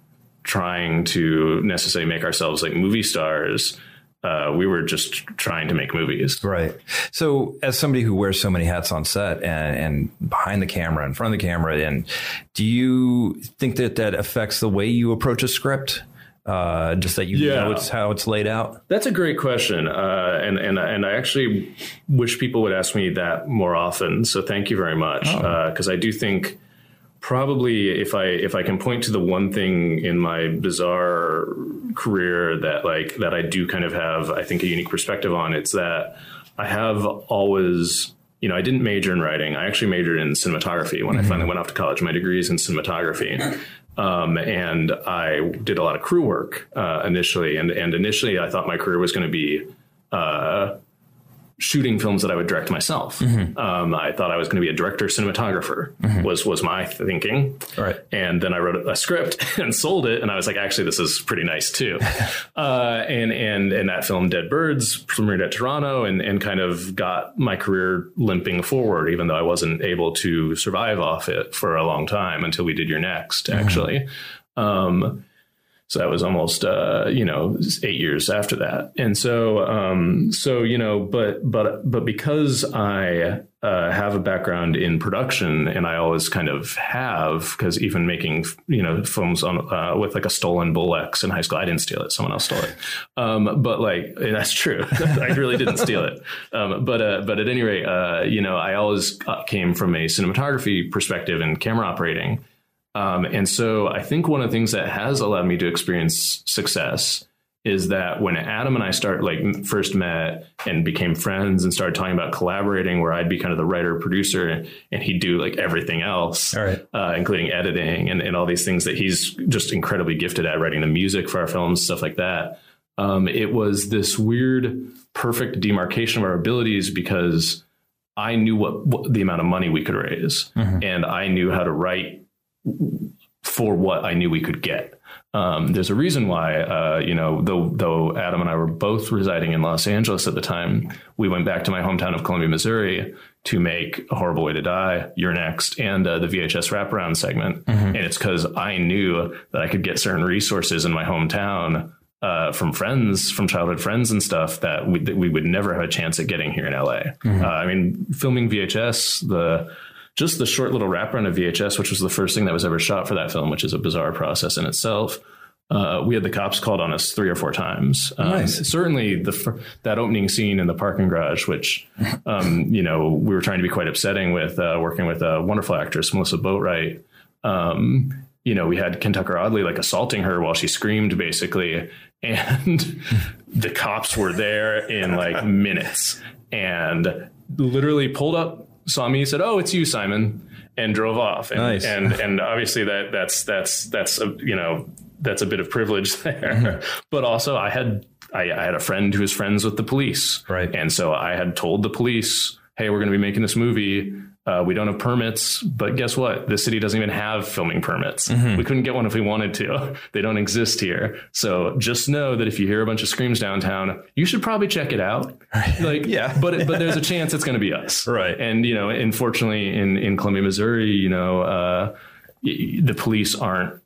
trying to necessarily make ourselves like movie stars. Uh, we were just trying to make movies. Right. So, as somebody who wears so many hats on set and, and behind the camera, in front of the camera, and do you think that that affects the way you approach a script? Uh, just that you Yeah. know it's how it's laid out. That's a great question, uh, and and and I actually wish people would ask me that more often. So thank you very much, because I do think probably if I if I can point to the one thing in my bizarre career that like that I do kind of have I think a unique perspective on, it's that I have always you know I didn't major in writing. I actually majored in cinematography when I finally went off to college. My degree is in cinematography. Um, and I did a lot of crew work uh, initially, and and initially I thought my career was going to be uh, shooting films that I would direct myself. Um, I thought I was going to be a director cinematographer was was my thinking. Right. And then I wrote a script and sold it, and I was like, actually, this is pretty nice too. uh, and and and that film, Dead Birds, premiered at Toronto, and and kind of got my career limping forward, even though I wasn't able to survive off it for a long time until we did You're Next, actually. Um, so that was almost uh, you know eight years after that, and so um, so you know, but but but because I uh, have a background in production, and I always kind of have, because even making you know films on uh, with like a stolen Bolex in high school, I didn't steal it; someone else stole it. Um, but like that's true, I really didn't steal it. Um, but uh, but at any rate, uh, you know, I always uh, came from a cinematography perspective and camera operating. Um, and so I think one of the things that has allowed me to experience success is that when Adam and I start like first met and became friends and started talking about collaborating, where I'd be kind of the writer producer and he'd do like everything else, All right. uh, including editing and, and all these things that he's just incredibly gifted at writing the music for our films, stuff like that. Um, it was this weird, perfect demarcation of our abilities because I knew what, what the amount of money we could raise and I knew how to write for what I knew we could get. Um, there's a reason why, uh, you know, though, though Adam and I were both residing in Los Angeles at the time, we went back to my hometown of Columbia, Missouri to make A Horrible Way to Die, You're Next, and uh, the VHS wraparound segment. And it's because I knew that I could get certain resources in my hometown uh, from friends, from childhood friends and stuff that we, that we would never have a chance at getting here in LA. Uh, I mean, filming VHS, the just the short little wraparound of VHS, which was the first thing that was ever shot for that film, which is a bizarre process in itself. Uh, we had the cops called on us three or four times. Um, Nice. Certainly, the that opening scene in the parking garage, which um, you know we were trying to be quite upsetting with, uh, working with a wonderful actress, Melissa Boatright. Um, you know, we had Kentucker Audley like assaulting her while she screamed, basically, and the cops were there in like minutes and literally pulled up, saw me, said, "Oh, it's you, Simon," and drove off. And, Nice. and and obviously that that's that's that's a, you know that's a bit of privilege there, mm-hmm. but also I had I, I had a friend who was friends with the police, Right. And so I had told the police, "Hey, we're going to be making this movie." Uh, we don't have permits, but guess what? The city doesn't even have filming permits. We couldn't get one if we wanted to. They don't exist here. So just know that if you hear a bunch of screams downtown, you should probably check it out. Like, Yeah. but but there's a chance it's going to be us, Right. And you know, unfortunately, in in Columbia, Missouri, you know, uh, the police aren't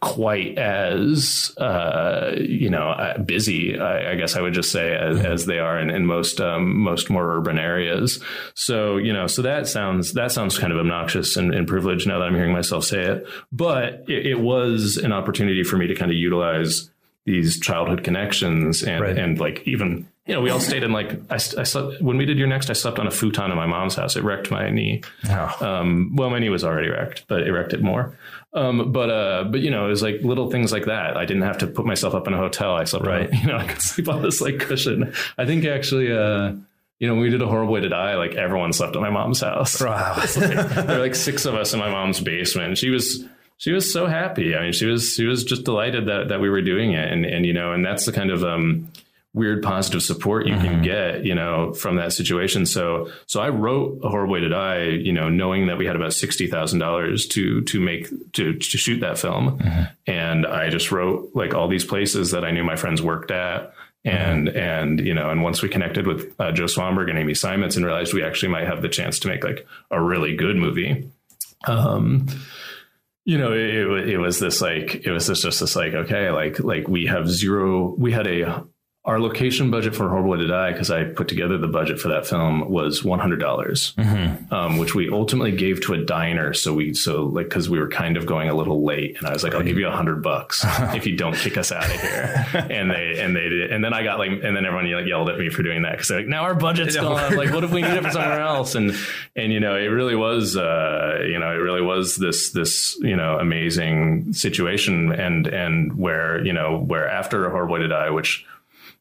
quite as uh, you know uh, busy. I, I guess I would just say as, as they are in, in most um, most more urban areas. So you know, so that sounds that sounds kind of obnoxious and, and privileged now that I'm hearing myself say it. But it, it was an opportunity for me to kind of utilize these childhood connections and Right. and like even. You know, we all stayed in like I, I slept when we did You're Next. I slept on a futon in my mom's house. It wrecked my knee. Oh. Um, well, my knee was already wrecked, but it wrecked it more. Um, but uh, but you know, it was like little things like that. I didn't have to put myself up in a hotel. I slept Right. on, you know, I could sleep on this like cushion. I think actually, uh, you know, when we did a horrible way to die, like everyone slept at my mom's house. Wow. there were like six of us in my mom's basement. She was she was so happy. I mean, she was she was just delighted that that we were doing it, and and you know, and that's the kind of um, weird positive support you can get, you know, from that situation. So so I wrote a horrible way to die, you know, knowing that we had about sixty thousand dollars to to make to to shoot that film, and I just wrote like all these places that I knew my friends worked at. And and you know, and once we connected with uh, Joe Swanberg and Amy Seimetz and realized we actually might have the chance to make like a really good movie, um, you know, it, it, it was this like, it was this just this like, okay, like, like we have zero, we had a, our location budget for Horrible Way to Die, because I put together the budget for that film was $100, dollars um, which we ultimately gave to a diner. So we, so like, cause we were kind of going a little late and I was like, I'll give you a hundred bucks if you don't kick us out of here. and they, and they did. And then I got like, and then everyone like, yelled at me for doing that. Cause they're like, now our budget's gone. Like, what if we need it for somewhere else? And, and, you know, it really was, uh, you know, it really was this, this, you know, amazing situation. And, and where, you know, where after horrible way to die, which,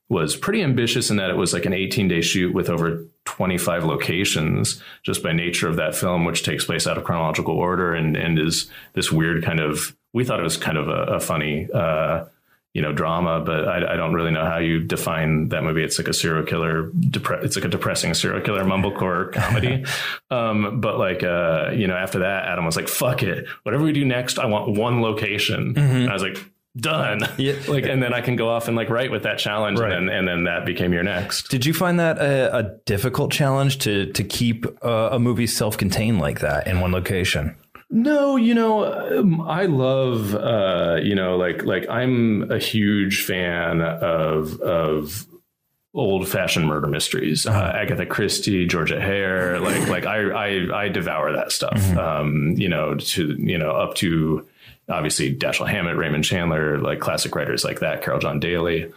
was pretty ambitious in that it was like an 18 day shoot with over 25 locations just by nature of that film, which takes place out of chronological order and, and is this weird kind of, we thought it was kind of a, a funny, uh, you know, drama, but I, I don't really know how you define that movie. It's like a serial killer, depre- it's like a depressing serial killer mumblecore comedy. um, but like, uh, you know, after that, Adam was like, fuck it. Whatever we do next, I want one location. And I was like, done. Yeah. Like, and then I can go off and like write with that challenge. Right. And then, and then that became You're Next. Did you find that a, a difficult challenge to to keep uh, a movie self contained like that in one location? No, you know, um, I love, uh, you know, like, like I'm a huge fan of, of, old fashioned murder mysteries uh, agatha christie Georgette Heyer like like i i, I devour that stuff um you know to you know up to obviously dashiell hammett raymond chandler like classic writers like that Carroll John Daly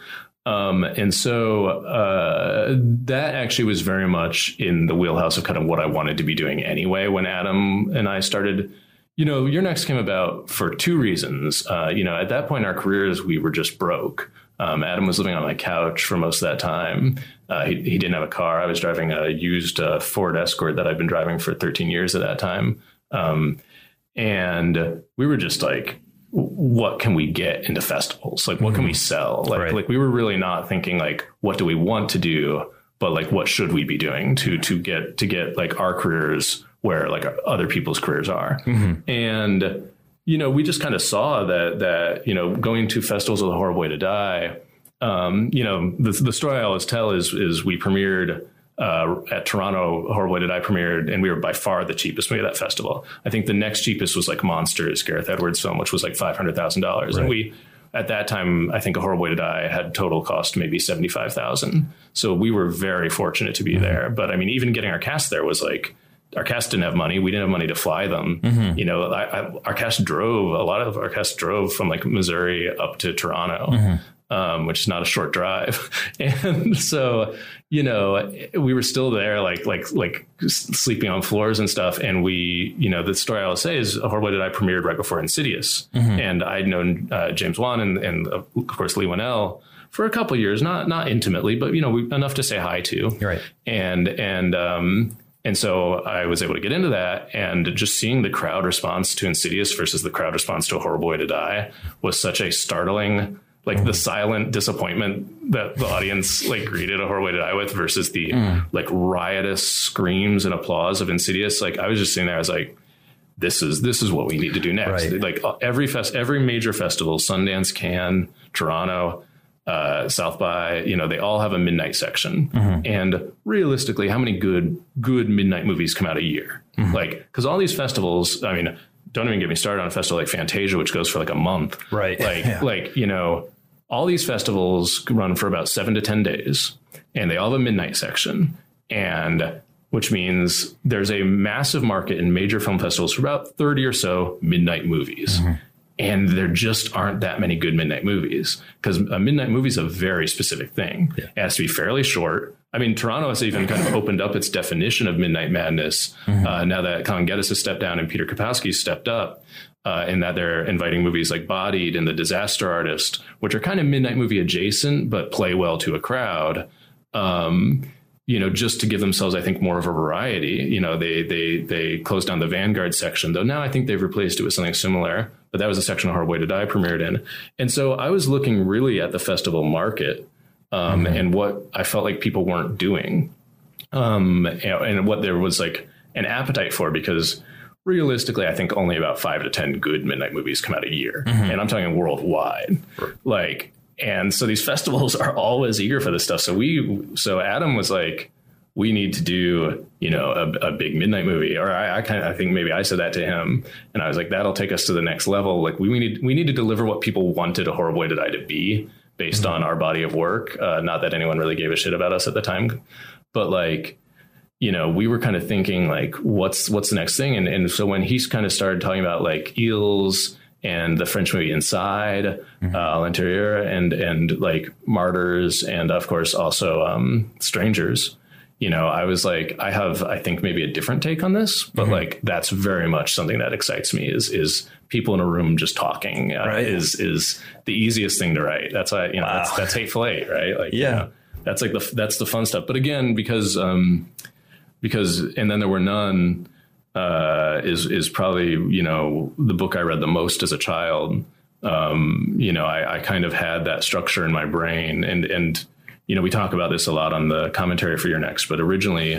um, and so uh, that actually was very much in the wheelhouse of kind of what I wanted to be doing anyway when Adam and I started. You know, You're Next came about for two reasons. Uh, you know, at that point in our careers, we were just broke. Um, Adam was living on my couch for most of that time. Uh, he, he didn't have a car. I was driving a used uh, Ford Escort that I'd been driving for 13 years at that time. Um, and we were just like, what can we get into festivals? Like, what can we sell? Like, Right. like we were really not thinking like, what do we want to do? But like, what should we be doing to to get to get like our careers where like other people's careers are? And you know, we just kind of saw that that you know, going to festivals is a horrible way to die. Um, you know, the the story I always tell is is we premiered uh, at Toronto, Horrible Way to Die premiered, and we were by far the cheapest movie at that festival. I think the next cheapest was like Monsters, Gareth Edwards' film, which was like five hundred thousand dollars, and we. At that time, I think A Horrible Way to Die had total cost maybe seventy five thousand. So we were very fortunate to be mm-hmm. there. But I mean, even getting our cast there was like our cast didn't have money. We didn't have money to fly them. Mm-hmm. You know, I, I, our cast drove. A lot of our cast drove from like Missouri up to Toronto. Mm-hmm. Um, which is not a short drive. And so, you know, we were still there, like like like sleeping on floors and stuff. And we, you know, the story I'll say is Horrible Did I premiered right before Insidious, and I'd known uh, James Wan and, and of course Leigh Whannell for a couple years, not not intimately, but you know, we, enough to say hi to. Right. And and um, and so I was able to get into that, and just seeing the crowd response to Insidious versus the crowd response to A Horrible Way to Die was such a startling, like the silent disappointment that the audience like greeted A horror way to Die with versus the like riotous screams and applause of Insidious. Like I was just sitting there, I was like, this is this is what we need to do next. Right. Like uh, every fest, every major festival, Sundance, Cannes, Toronto, uh, South by, you know, they all have a midnight section. And realistically, how many good good midnight movies come out a year? Like, because all these festivals, I mean, don't even get me started on a festival like Fantasia, which goes for like a month. Right. Like, Yeah. like you know, all these festivals run for about seven to ten days, and they all have a midnight section, and which means there's a massive market in major film festivals for about 30 or so midnight movies. And there just aren't that many good midnight movies because a midnight movie is a very specific thing. It has to be fairly short. I mean, Toronto has even kind of opened up its definition of midnight madness uh, now that Colin Geddes has stepped down and Peter Kuplowsky stepped up. Uh, in that they're inviting movies like Bodied and The Disaster Artist, which are kind of midnight movie adjacent but play well to a crowd. Um, you know, just to give themselves, I think, more of a variety. You know, they they they closed down the Vanguard section, though now I think they've replaced it with something similar. But that was a section of Hard Way to Die premiered in, and so I was looking really at the festival market um, and what I felt like people weren't doing, um, and, and what there was like an appetite for because realistically, I think only about five to ten good midnight movies come out a year, and I'm talking worldwide. Like, and so these festivals are always eager for this stuff. So we, so Adam was like, we need to do, you know, a, a big midnight movie. Or I, I kind of, I think maybe I said that to him, and I was like, that'll take us to the next level. Like, we, we need, we need to deliver what people wanted a horrible way to die to be based on our body of work. Uh, not that anyone really gave a shit about us at the time, but like, you know, we were kind of thinking like, what's what's the next thing? And and so when he's kind of started talking about like Ils and the French movie Inside, uh, l'intérieur, and and like Martyrs, and of course also um, Strangers. You know, I was like, I have, I think maybe a different take on this, but like that's very much something that excites me. Is is people in a room just talking uh, Right. is is the easiest thing to write. That's why you know that's, that's hateful eight, right? Like, you Yeah. know, that's like the that's the fun stuff. But again, because um, because and then there were none uh, is is probably you know the book I read the most as a child. Um, you know, I, I kind of had that structure in my brain, and and you know we talk about this a lot on the commentary for You're Next. But originally,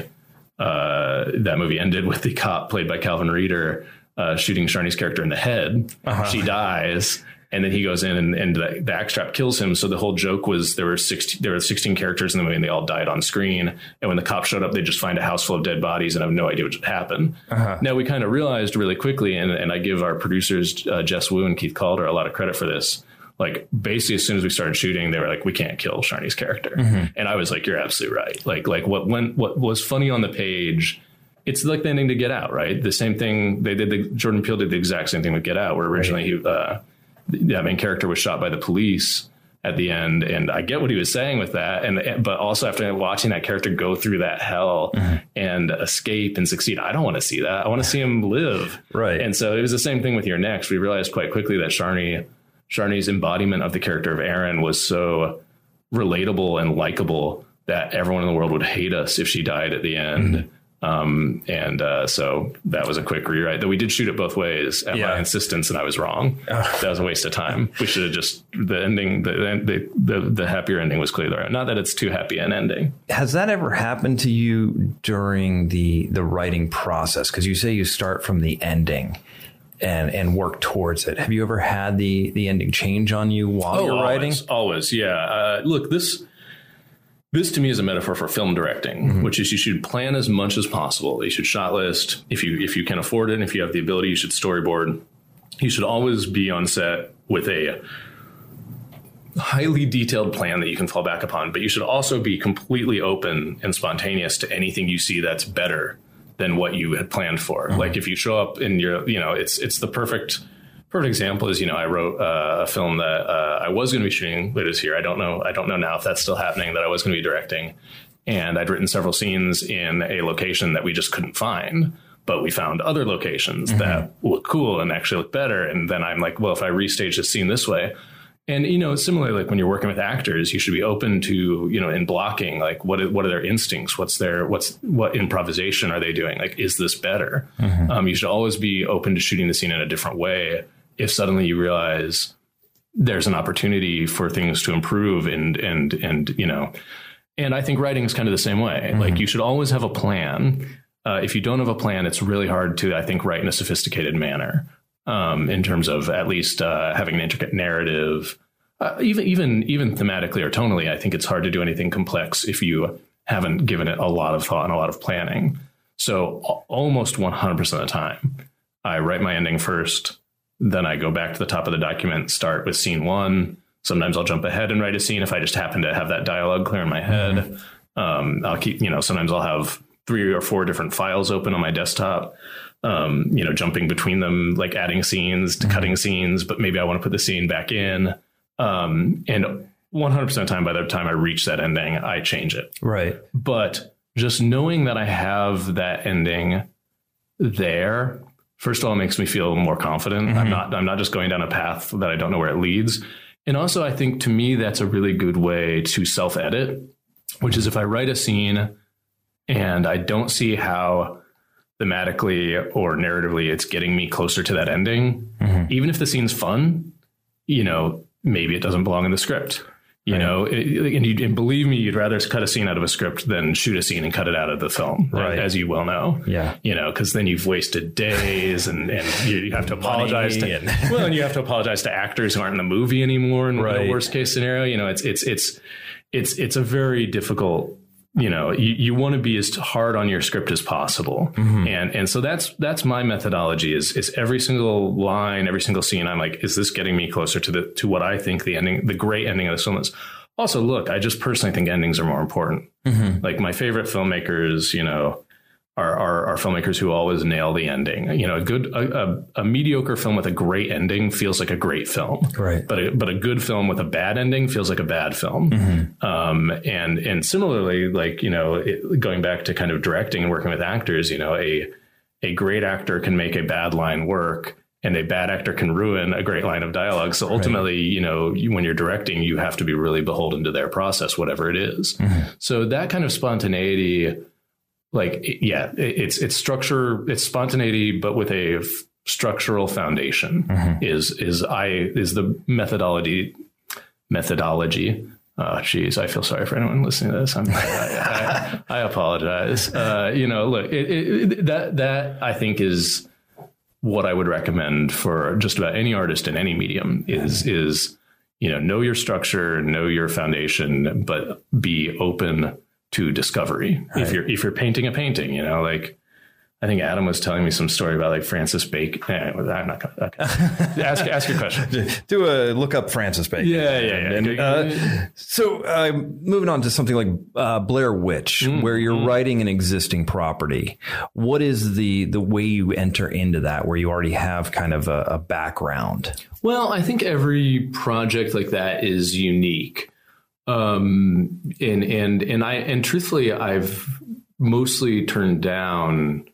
uh, that movie ended with the cop played by Calvin Reeder uh, shooting Sharni's character in the head. She dies. And then he goes in and, and the, the axe trap kills him. So the whole joke was there were 16, there were 16 characters in the movie and they all died on screen. And when the cops showed up, they just find a house full of dead bodies and have no idea what should happen. Now we kind of realized really quickly, and, and I give our producers, uh, Jess Wu and Keith Calder, a lot of credit for this. Like basically, as soon as we started shooting, they were like, "We can't kill Sharni's character," and I was like, "You're absolutely right." Like, like what when what was funny on the page it's like the ending to Get Out, right? The same thing they did. The, Jordan Peele did the exact same thing with Get Out, where originally he, uh, the main character was shot by the police at the end, and I get what he was saying with that, and but also after watching that character go through that hell mm-hmm. and escape and succeed, I don't want to see that. I want to see him live, Right. And so it was the same thing with You're Next. We realized quite quickly that Sharni, Sharni's embodiment of the character of Erin was so relatable and likable that everyone in the world would hate us if she died at the end. Mm-hmm. Um, and uh, so that was a quick rewrite. Though we did shoot it both ways at Yeah. my insistence, and I was wrong. that was a waste of time. We should have just the ending. The, the the the happier ending was clearly right. Not that it's too happy an ending. Has that ever happened to you during the the writing process? Because you say you start from the ending and and work towards it. Have you ever had the the ending change on you while you're writing? always, always, yeah. Uh, look, this this to me is a metaphor for film directing, mm-hmm. which is you should plan as much as possible. You should shot list if you if you can afford it, and if you have the ability, you should storyboard. You should always be on set with a highly detailed plan that you can fall back upon, but you should also be completely open and spontaneous to anything you see that's better than what you had planned for. Mm-hmm. Like if you show up and you're, you know, it's it's the perfect perfect example is you know I wrote uh, a film that uh, I was going to be shooting later this year. I don't know. I don't know now if that's still happening. That I was going to be directing, and I'd written several scenes in a location that we just couldn't find. But we found other locations mm-hmm. that look cool and actually look better. And then I'm like, well, if I restage the scene this way, and you know, similarly, like when you're working with actors, you should be open to you know in blocking, like what what are their instincts? What's their what's what improvisation are they doing? Like, is this better? Mm-hmm. Um, you should always be open to shooting the scene in a different way. If suddenly you realize there's an opportunity for things to improve, and and and you know, and I think writing is kind of the same way. Mm-hmm. Like, you should always have a plan. Uh, if you don't have a plan, it's really hard to, I think, write in a sophisticated manner um, in terms of at least uh, having an intricate narrative. Uh, even even even thematically or tonally, I think it's hard to do anything complex if you haven't given it a lot of thought and a lot of planning. So almost 100% of the time, I write my ending first, then I go back to the top of the document, start with scene one. Sometimes I'll jump ahead and write a scene if I just happen to have that dialogue clear in my head. Mm-hmm. Um, I'll keep, you know, sometimes I'll have three or four different files open on my desktop um, you know, jumping between them, like adding scenes to mm-hmm. cutting scenes, but maybe I want to put the scene back in. Um, and 100% of the time, by the time I reach that ending, I change it. Right. But just knowing that I have that ending there, first of all, it makes me feel more confident. Mm-hmm. I'm not, I'm not just going down a path that I don't know where it leads. And also, I think to me, that's a really good way to self edit, which is if I write a scene and I don't see how thematically or narratively it's getting me closer to that ending mm-hmm. even if the scene's fun you know maybe it doesn't belong in the script you right. know it, and, you, and believe me you'd rather cut a scene out of a script than shoot a scene and cut it out of the film right. as you well know yeah you know because then you've wasted days and, and you have to apologize to and well and you have to apologize to actors who aren't in the movie anymore in right. the worst case scenario you know it's it's it's it's it's a very difficult you know you, you want to be as hard on your script as possible mm-hmm. and and so that's that's my methodology is is every single line every single scene i'm like is this getting me closer to the to what i think the ending the great ending of the film is also look i just personally think endings are more important mm-hmm. like my favorite filmmakers you know are, are, are filmmakers who always nail the ending. You know, a good a, a, a, mediocre film with a great ending feels like a great film, right? But a, but a good film with a bad ending feels like a bad film. Mm-hmm. Um, and and similarly, like you know, it, going back to kind of directing and working with actors, you know, a a great actor can make a bad line work. And a bad actor can ruin a great line of dialogue. So ultimately, right. you know, you, when you're directing, you have to be really beholden to their process, whatever it is. Mm-hmm. So that kind of spontaneity, like yeah it's it's structure it's spontaneity but with a f- structural foundation mm-hmm. is is i is the methodology methodology. Oh geez i feel sorry for anyone listening to this. I'm, I, I, I apologize. Uh, you know look it, it, that that i think is what i would recommend for just about any artist in any medium is is you know know your structure know your foundation but be open to discovery. Right. If you're if you're painting a painting, you know, like I think Adam was telling me some story about like Francis Bacon. Anyway, I'm not going to okay. ask ask your question. Do a look up Francis Bacon. Yeah, yeah, yeah. And, uh, so uh, moving on to something like uh, Blair Witch, mm, where you're mm. writing an existing property. What is the the way you enter into that, where you already have kind of a, a background? Well, I think every project like that is unique um, and and and I and truthfully, I've mostly turned down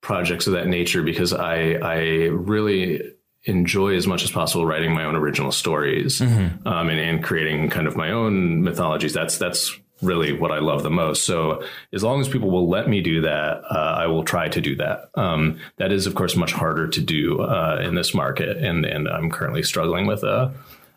projects of that nature because I I really enjoy as much as possible writing my own original stories mm-hmm. um, and, and creating kind of my own mythologies. That's that's really what I love the most. So as long as people will let me do that, uh, I will try to do that. Um, that is, of course, much harder to do uh, in this market, and and I'm currently struggling with a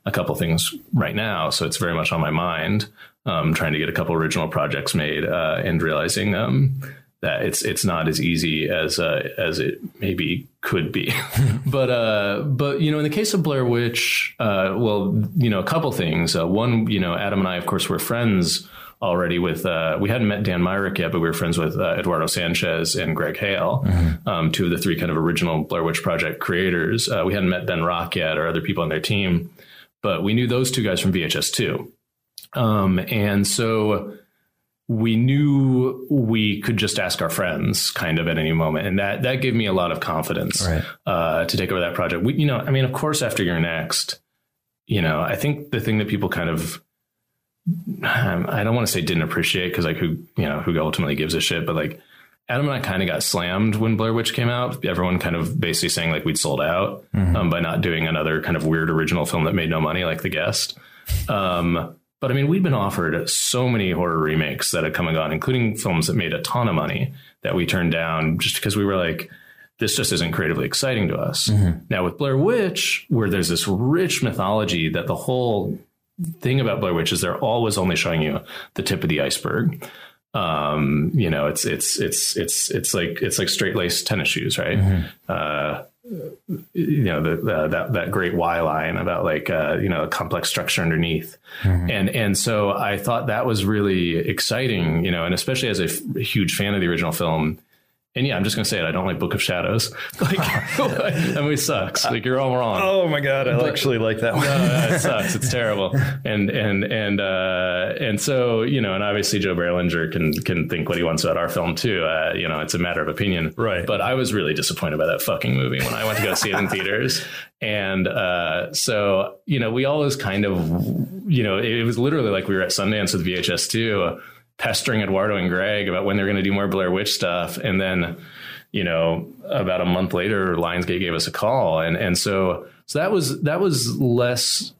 a couple things right now, so it's very much on my mind. Um, trying to get a couple original projects made uh, and realizing um, that it's it's not as easy as uh, as it maybe could be. but uh, but you know, in the case of Blair Witch, uh, well, you know, a couple things. Uh, one, you know, Adam and I, of course, were friends already with uh, we hadn't met Dan Myrick yet, but we were friends with uh, Eduardo Sanchez and Greg Hale, mm-hmm. um, two of the three kind of original Blair Witch Project creators. Uh, we hadn't met Ben Rock yet or other people on their team, but we knew those two guys from VHS too. Um, and so, we knew we could just ask our friends kind of at any moment. And that, that gave me a lot of confidence Right. uh, to take over that project. We, you know, I mean, of course, after You're Next, you know, I think the thing that people kind of, um, I don't want to say didn't appreciate because like who, you know, who ultimately gives a shit, but like Adam and I kind of got slammed when Blair Witch came out. Everyone kind of basically saying like we'd sold out um, by not doing another kind of weird original film that made no money like The Guest. Um, but I mean, we'd been offered so many horror remakes that had come and gone, including films that made a ton of money that we turned down just because we were like, this just isn't creatively exciting to us. Now with Blair Witch, where there's this rich mythology that the whole thing about Blair Witch is they're always only showing you the tip of the iceberg. Um, you know, it's it's it's it's it's like it's like straight laced tennis shoes, right? Uh, you know the, the, that that great Y line about like uh, you know a complex structure underneath, and and so I thought that was really exciting, you know, and especially as a f- huge fan of the original film. And yeah, I'm just gonna say it. I don't like Book of Shadows. Like that movie sucks. Like you're all wrong. Oh my god, I actually like that one. No, no, it sucks. It's terrible. And and and uh, and so you know, and obviously Joe Berlinger can can think what he wants about our film too. Uh, you know, it's a matter of opinion. Right. But I was really disappointed by that fucking movie when I went to go see it in theaters. And uh, so you know, we always kind of you know, it was literally like we were at Sundance with VHS two, pestering Eduardo and Greg about when they're going to do more Blair Witch stuff, and then you know, about a month later, Lionsgate gave us a call, and and so so that was that was less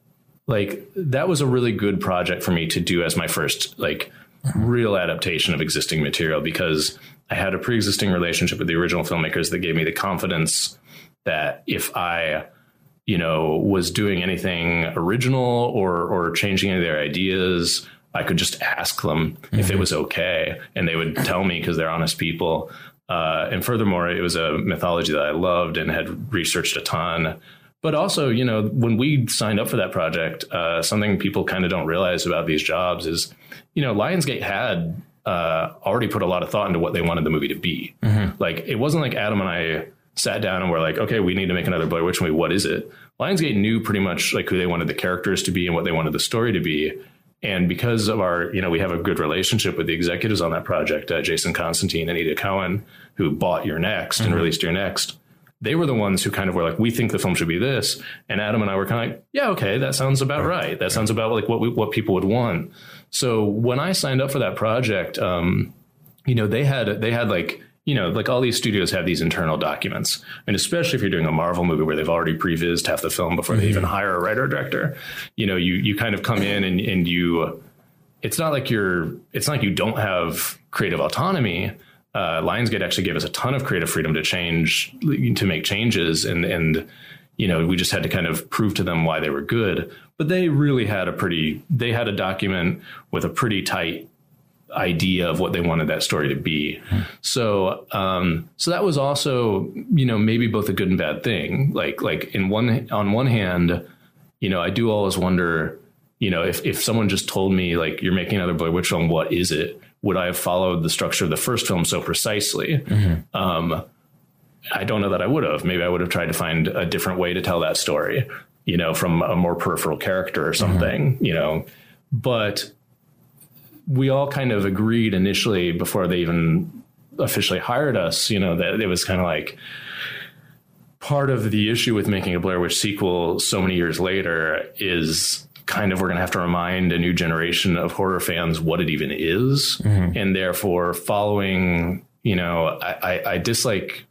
like that was a really good project for me to do as my first like real adaptation of existing material because I had a pre-existing relationship with the original filmmakers that gave me the confidence that if I you know was doing anything original or or changing any of their ideas I could just ask them if it was okay and they would tell me because they're honest people uh, and furthermore it was a mythology that I loved and had researched a ton but also, you know, when we signed up for that project, uh, something people kind of don't realize about these jobs is, you know, Lionsgate had uh, already put a lot of thought into what they wanted the movie to be. Like, it wasn't like Adam and I sat down and were like, okay, we need to make another Blair Witch movie. What is it? Lionsgate knew pretty much like who they wanted the characters to be and what they wanted the story to be. And because of our, you know, we have a good relationship with the executives on that project, uh, Jason Constantine and Eda Kowan, who bought You're Next and released You're Next they were the ones who kind of were like, we think the film should be this. And Adam and I were kind of like, yeah, okay, that sounds about right. That sounds about like what we, what people would want. So when I signed up for that project, um, you know, they had, they had like, you know, like all these studios have these internal documents. And especially if you're doing a Marvel movie where they've already prevised half the film before they even hire a writer or director, you know, you, you kind of come in and, and you, it's not like you're, it's not like you don't have creative autonomy, uh, Lionsgate actually gave us a ton of creative freedom to change, to make changes, and and you know we just had to kind of prove to them why they were good. But they really had a pretty, they had a document with a pretty tight idea of what they wanted that story to be. So um, so that was also you know maybe both a good and bad thing. Like like in one on one hand, you know I do always wonder. You know, if, if someone just told me like you're making another Blair Witch film, what is it? Would I have followed the structure of the first film so precisely? Um, I don't know that I would have. Maybe I would have tried to find a different way to tell that story, you know, from a more peripheral character or something, you know. But we all kind of agreed initially before they even officially hired us, you know, that it was kind of like part of the issue with making a Blair Witch sequel so many years later is kind of we're going to have to remind a new generation of horror fans what it even is. Mm-hmm. And therefore, following, you know, I, I, I dislike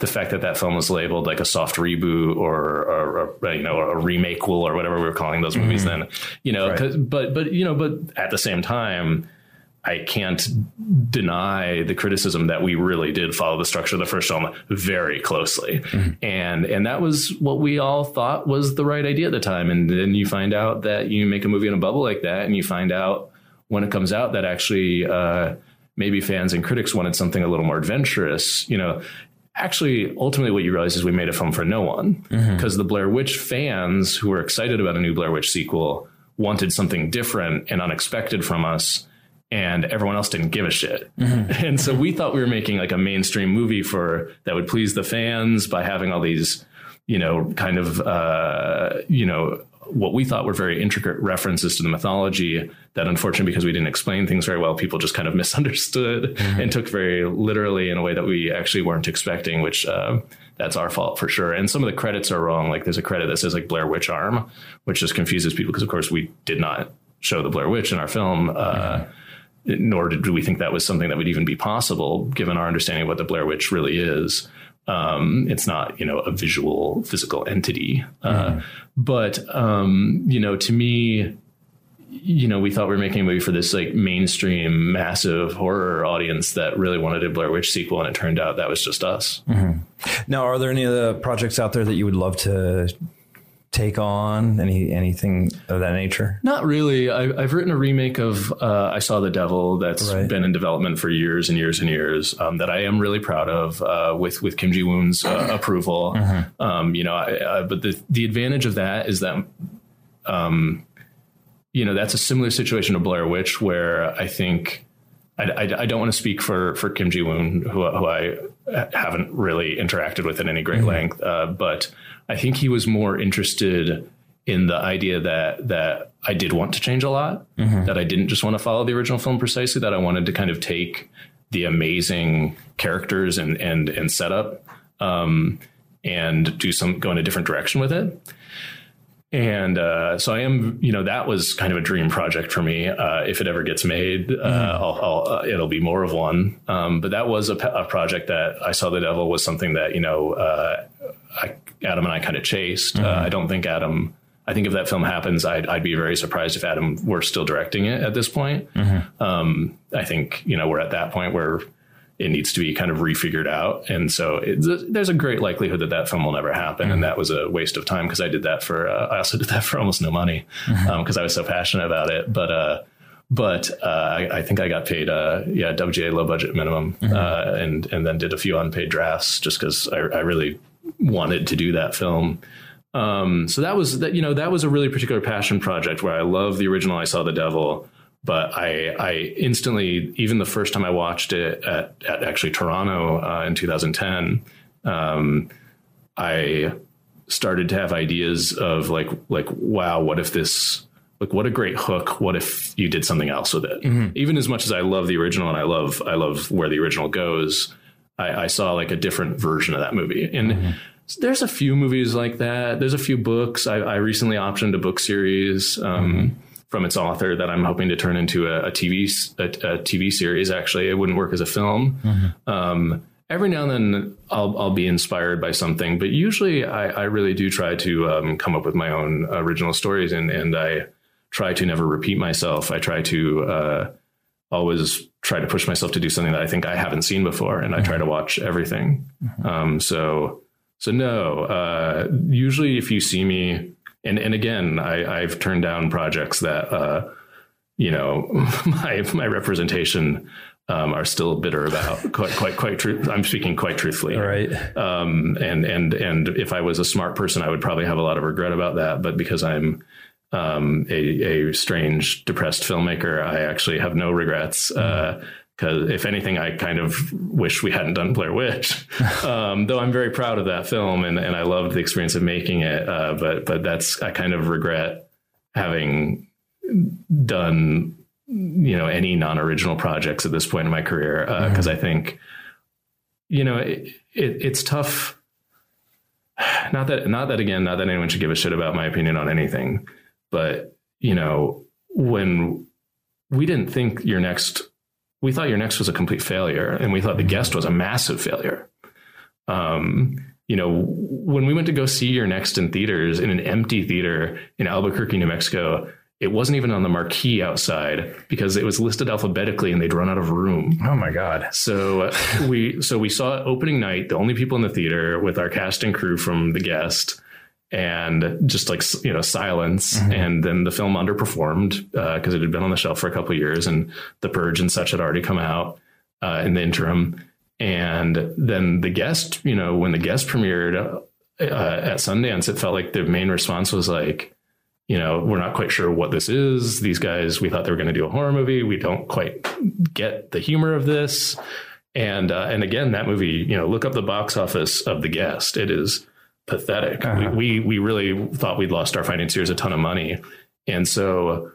the fact that that film was labeled like a soft reboot or, or, or you know a remake will or whatever we were calling those movies then you know 'cause- but but you know but at the same time I can't deny the criticism that we really did follow the structure of the first film very closely, and and that was what we all thought was the right idea at the time. And then you find out that you make a movie in a bubble like that, and you find out when it comes out that actually uh, maybe fans and critics wanted something a little more adventurous. You know, actually, ultimately, what you realize is we made a film for no one. Because the Blair Witch fans who were excited about a new Blair Witch sequel wanted something different and unexpected from us and everyone else didn't give a shit. And so we thought we were making like a mainstream movie for that would please the fans by having all these, you know, kind of uh, you know, what we thought were very intricate references to the mythology that unfortunately because we didn't explain things very well people just kind of misunderstood mm-hmm. and took very literally in a way that we actually weren't expecting which uh, that's our fault for sure and some of the credits are wrong like there's a credit that says like blair witch arm which just confuses people because of course we did not show the blair witch in our film uh, mm-hmm nor did we think that was something that would even be possible given our understanding of what the Blair Witch really is. Um, it's not, you know, a visual physical entity. Uh, mm-hmm. but, um, you know, to me, you know, we thought we were making a movie for this like mainstream, massive horror audience that really wanted a Blair Witch sequel, and it turned out that was just us. Mm-hmm. Now, are there any of the projects out there that you would love to take on any anything of that nature? Not really. I, have written a remake of uh, I Saw the Devil that's right. been in development for years and years and years um, that I am really proud of uh, with with Kim Jee-woon's uh, approval. Mm-hmm. Um, you know, I, I, but the the advantage of that is that. Um, you know that's a similar situation to Blair Witch, where I think I, I, I, don't want to speak for for Kim Jee-woon, who, who I haven't really interacted with in any great mm-hmm. length, uh, but I think he was more interested in the idea that that I did want to change a lot, mm-hmm. that I didn't just want to follow the original film precisely, that I wanted to kind of take the amazing characters and and and setup um, and do some go in a different direction with it. And uh, so I am, you know, that was kind of a dream project for me. Uh, if it ever gets made, uh, mm-hmm. I'll, I'll, uh, it'll be more of one. Um, but that was a, a, project that I saw the devil was something that you know uh, I, Adam and I kind of chased. Uh, mm-hmm. I don't think Adam. I think if that film happens, I'd, I'd, be very surprised if Adam were still directing it at this point. Mm-hmm. Um, I think you know we're at that point where it needs to be kind of refigured out, and so it, there's a great likelihood that that film will never happen, mm-hmm. and that was a waste of time because I did that for. Uh, I also did that for almost no money because mm-hmm. um, I was so passionate about it, but. Uh, but uh, I, I, think I got paid, uh, yeah, WGA low budget minimum, mm-hmm. uh, and and then did a few unpaid drafts just because I, I, really wanted to do that film. Um, so that was that you know that was a really particular passion project where I love the original I saw the devil, but I I instantly even the first time I watched it at, at actually Toronto uh, in 2010, um, I started to have ideas of like like wow what if this like what a great hook what if you did something else with it mm-hmm. even as much as i love the original and i love i love where the original goes I, I saw like a different version of that movie. And mm-hmm. there's a few movies like that. There's a few books. I, I recently optioned a book series um, mm-hmm. From its author that I'm hoping to turn into a, a TV a, a, TV series. Actually, it wouldn't work as a film. Mm-hmm. Um, every now and then I'll, I'll be inspired by something, but usually I, I really do try to um, come up with my own original stories and, and I try to never repeat myself. I try to uh, always try to push myself to do something that I think I haven't seen before, and I try to watch everything. Mm-hmm. Um, so, so no. Uh, usually, if you see me, and and again, I, I've turned down projects that, uh, you know, my my representation um, are still bitter about. quite quite quite true. I'm speaking quite truthfully, right? Um, and and and if I was a smart person, I would probably have a lot of regret about that. But because I'm um, a, a, strange, depressed filmmaker, I actually have no regrets. Because if anything, I kind of wish we hadn't done Blair Witch. um, though I'm very proud of that film and, and I loved the experience of making it. Uh, but but that's I kind of regret having done you know any non-original projects at this point in my career because uh, mm-hmm. I think you know it, it, it's tough. Not that not that again, not that anyone should give a shit about my opinion on anything but, you know, when we didn't think You're Next, we thought You're Next was a complete failure and we thought the guest was a massive failure. Um, you know, when we went to go see You're Next in theaters in an empty theater in Albuquerque, New Mexico, it wasn't even on the marquee outside because it was listed alphabetically and they'd run out of room. Oh my god! So we so we saw opening night, the only people in the theater with our cast and crew from the guest, and just like you know silence. Mm-hmm. and then the film underperformed because uh, it had been on the shelf for a couple years and the purge and such had already come out uh, in the interim. And then the guest you know when the guest premiered uh, at sundance it felt like the main response was like you know we're not quite sure what this is. These guys we thought they were going to do a horror movie. We don't quite get the humor of this. And uh, and again that movie you know look up the box office of the guest. It is pathetic. Uh-huh. We, we we really thought we'd lost our financiers a ton of money, and so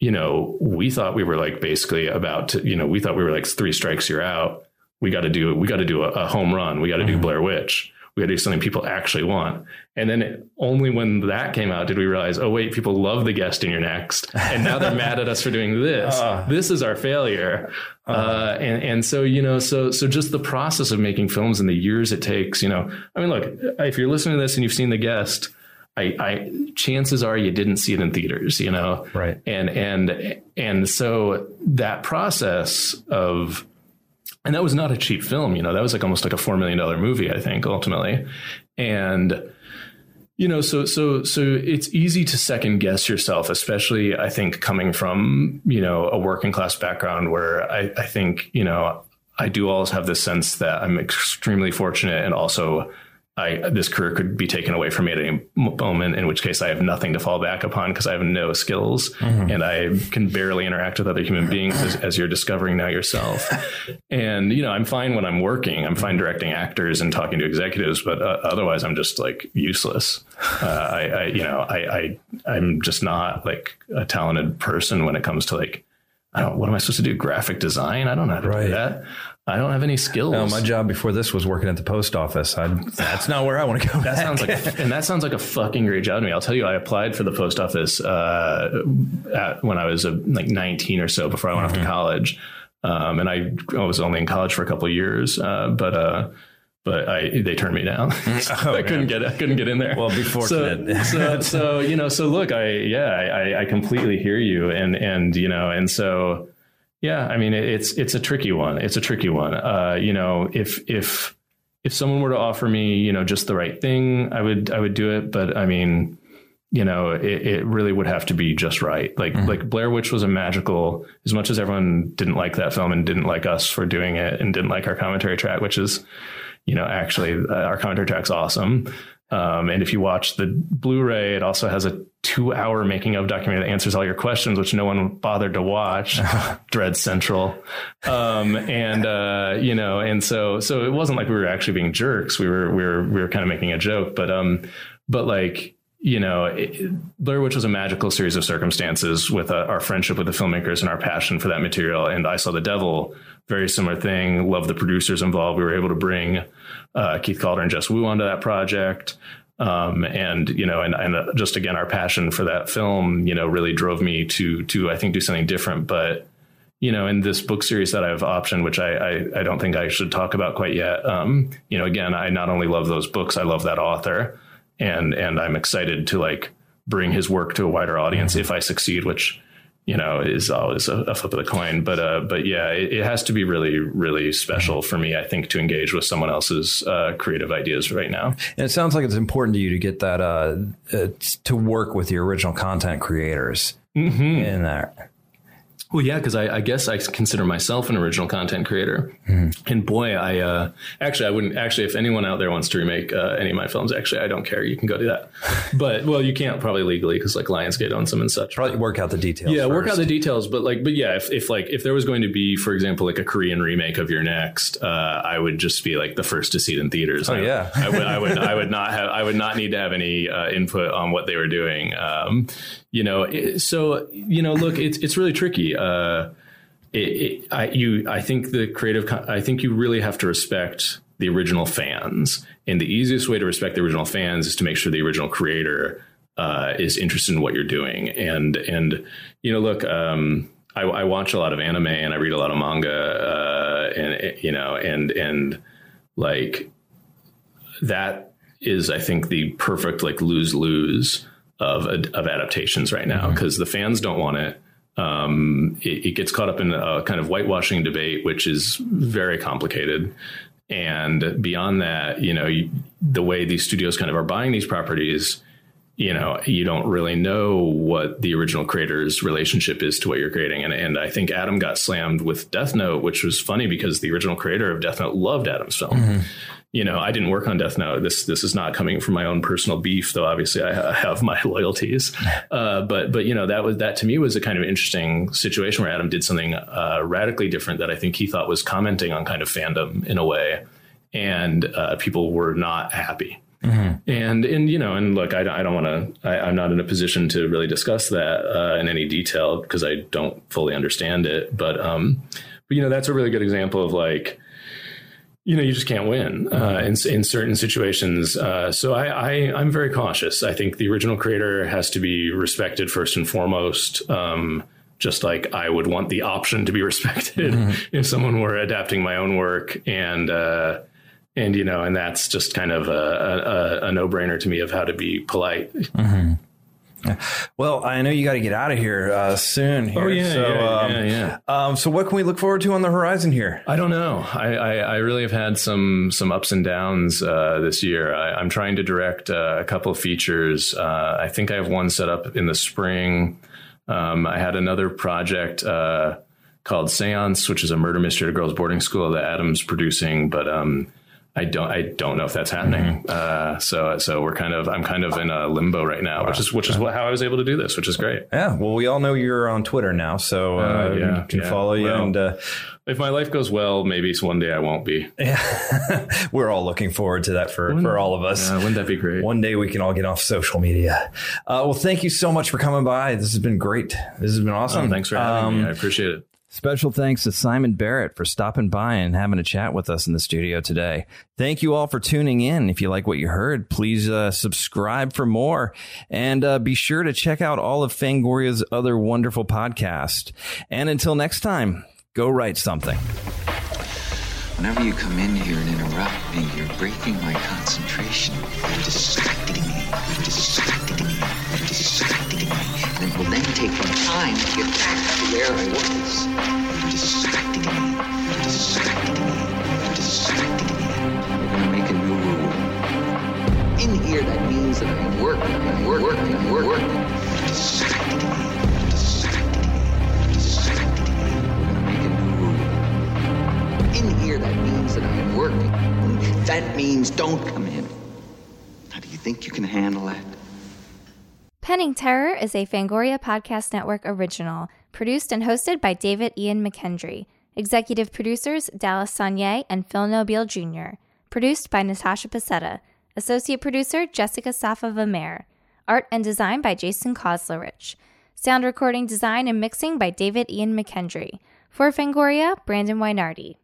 you know we thought we were like basically about to you know we thought we were like three strikes you're out. We got to do we got to do a, a, home run. We got to mm-hmm. do Blair Witch we got to do something people actually want. And then only when that came out did we realize, oh wait, people love the guest in You're Next, and now they're mad at us for doing this. Uh, this is our failure. Uh, and and so you know, so so just the process of making films and the years it takes. You know, I mean, look, if you're listening to this and you've seen the guest. I, I, chances are you didn't see it in theaters, you know, right? And and and so that process of and that was not a cheap film. You know, that was like almost like a four million dollar movie, I think, ultimately. And you know, so so so it's easy to second guess yourself, especially I think coming from you know a working class background where I, I think you know I do always have this sense that I'm extremely fortunate and also I, this career could be taken away from me at any moment, in which case I have nothing to fall back upon because I have no skills mm-hmm. and I can barely interact with other human beings as, as, you're discovering now yourself. and, you know, I'm fine when I'm working. I'm fine directing actors and talking to executives, but uh, otherwise I'm just like useless. Uh, I, I, you know, I, I, I'm just not like a talented person when it comes to like, I don't, what am I supposed to do? Graphic design? I don't know how to right. do that. I don't have any skills. No, my job before this was working at the post office. I, that's not where I want to go. That back. sounds like, and that sounds like a fucking great job to me. I'll tell you, I applied for the post office uh, at, when I was uh, like 19 or so before I went mm-hmm. off to mm-hmm. college, um, and I, I, was only in college for a couple of years, uh, but uh, but I they turned me down. oh, I couldn't get I couldn't get in there. Well, before so, so, so you know so look I yeah I, I completely hear you and and you know and so yeah, I mean it's it's a tricky one. It's a tricky one. Uh, you know, if if if someone were to offer me, you know, just the right thing, I would I would do it. But I mean, you know, it, it really would have to be just right. Like mm-hmm. like Blair Witch was a magical. As much as everyone didn't like that film and didn't like us for doing it and didn't like our commentary track, which is, you know, actually uh, our commentary track's awesome. Um, and if you watch the Blu-ray, it also has a two-hour making of documentary that answers all your questions, which no one bothered to watch. Dread Central, um, and uh, you know, and so so it wasn't like we were actually being jerks. We were we were we were kind of making a joke, but um, but like you know, it, Blair Witch was a magical series of circumstances with uh, our friendship with the filmmakers and our passion for that material. And I saw the devil, very similar thing. Love the producers involved. We were able to bring uh, Keith Calder and Jess Wu onto that project. Um, and you know, and, and uh, just again, our passion for that film, you know, really drove me to to I think do something different. But you know, in this book series that I've optioned, which I I, I don't think I should talk about quite yet. Um, you know, again, I not only love those books, I love that author, and and I'm excited to like bring his work to a wider audience if I succeed, which you know, is always a, a flip of the coin. But uh, but yeah, it, it, has to be really really special for me, I think, to engage with someone else's uh, creative ideas right now. And it sounds like it's important to you to get that uh, uh to work with the original content creators mm-hmm. in there. Well, yeah, because I, I, guess I consider myself an original content creator, mm-hmm. and boy, I uh, actually I wouldn't actually if anyone out there wants to remake uh, any of my films, actually I don't care. You can go do that, but well, you can't probably legally because like Lionsgate owns them and such. Probably work out the details. Yeah, first. work out the details, but like, but yeah, if, if like if there was going to be, for example, like a Korean remake of You're Next, uh, I would just be like the first to see it in theaters. Oh I, yeah, I would, I would, I would not have, I would not need to have any uh, input on what they were doing. Um, you know, so you know, look, it's it's really tricky uh, it, it, I, you, I think the creative, I think you really have to respect the original fans, and the easiest way to respect the original fans is to make sure the original creator uh, is interested in what you're doing. And and you know, look, um, I, I, watch a lot of anime and I read a lot of manga, uh, and you know, and and like that is, I think, the perfect like lose lose of of adaptations right now because mm-hmm. the fans don't want it um, it, it, gets caught up in a kind of whitewashing debate, which is very complicated. And beyond that, you know, you, the way these studios kind of are buying these properties, you know, you don't really know what the original creator's relationship is to what you're creating. And, and I think Adam got slammed with Death Note, which was funny because the original creator of Death Note loved Adam's film. Mm-hmm you know, I didn't work on Death Note. This this is not coming from my own personal beef, though. Obviously, I have my loyalties. Uh, but but you know, that was that to me was a kind of interesting situation where Adam did something uh, radically different that I think he thought was commenting on kind of fandom in a way, and uh, people were not happy. And and you know, and look, I, I don't want to. I'm not in a position to really discuss that uh, in any detail because I don't fully understand it. But um, but you know, that's a really good example of like you know you just can't win uh, in in certain situations. Uh, so I, I I'm very cautious. I think the original creator has to be respected first and foremost. Um, just like I would want the option to be respected if someone were adapting my own work, and uh, and you know, and that's just kind of a, a, a no brainer to me of how to be polite. Well, I know you got to get out of here uh, soon. Here. Oh, yeah, so, yeah, um, yeah, yeah. Um, so, what can we look forward to on the horizon here? I don't know. I, I, I really have had some some ups and downs uh, this year. I, I'm trying to direct uh, a couple of features. Uh, I think I have one set up in the spring. Um, I had another project uh, called Seance, which is a murder mystery at a girls' boarding school that Adam's producing, but um, I don't I don't know if that's happening. Uh, so so we're kind of I'm kind of in a limbo right now, which is which is how I was able to do this, which is great. Yeah, well, we all know you're on Twitter now, so uh, Uh, yeah, we can yeah. follow you. Well, and uh, If my life goes well, maybe one day I won't be. Yeah. we're all looking forward to that for, for all of us. Wouldn't that be great? One day we can all get off social media. Uh, well, thank you so much for coming by. This has been great. This has been awesome. Oh, thanks for having Um, me. I appreciate it. Special thanks to Simon Barrett for stopping by and having a chat with us in the studio today. Thank you all for tuning in. If you like what you heard, please uh, subscribe for more and uh, be sure to check out all of Fangoria's other wonderful podcasts. And until next time, go write something. Whenever you come in here and interrupt me, you're breaking my concentration. Will then take me time to get back to where I was. You're distracting me. You're distracting me. You're distracting me. We're gonna make a new rule. In here, that means that I'm working. I'm working. I'm working. You're distracting me. You're distracting me. You're distracting me. We're gonna make a new rule. In here, that means that I'm working. That means don't come in. How do you think you can handle that? Penning Terror is a Fangoria Podcast Network original, produced and hosted by David Ian McKendry. Executive producers Dallas Sonnier and Phil Nobile Jr. Produced by Natasha Pasetta. Associate producer Jessica Safavimehr. Art and design by Jason Koslerich. Sound recording design and mixing by David Ian McKendry. For Fangoria, Brandon Wynardi.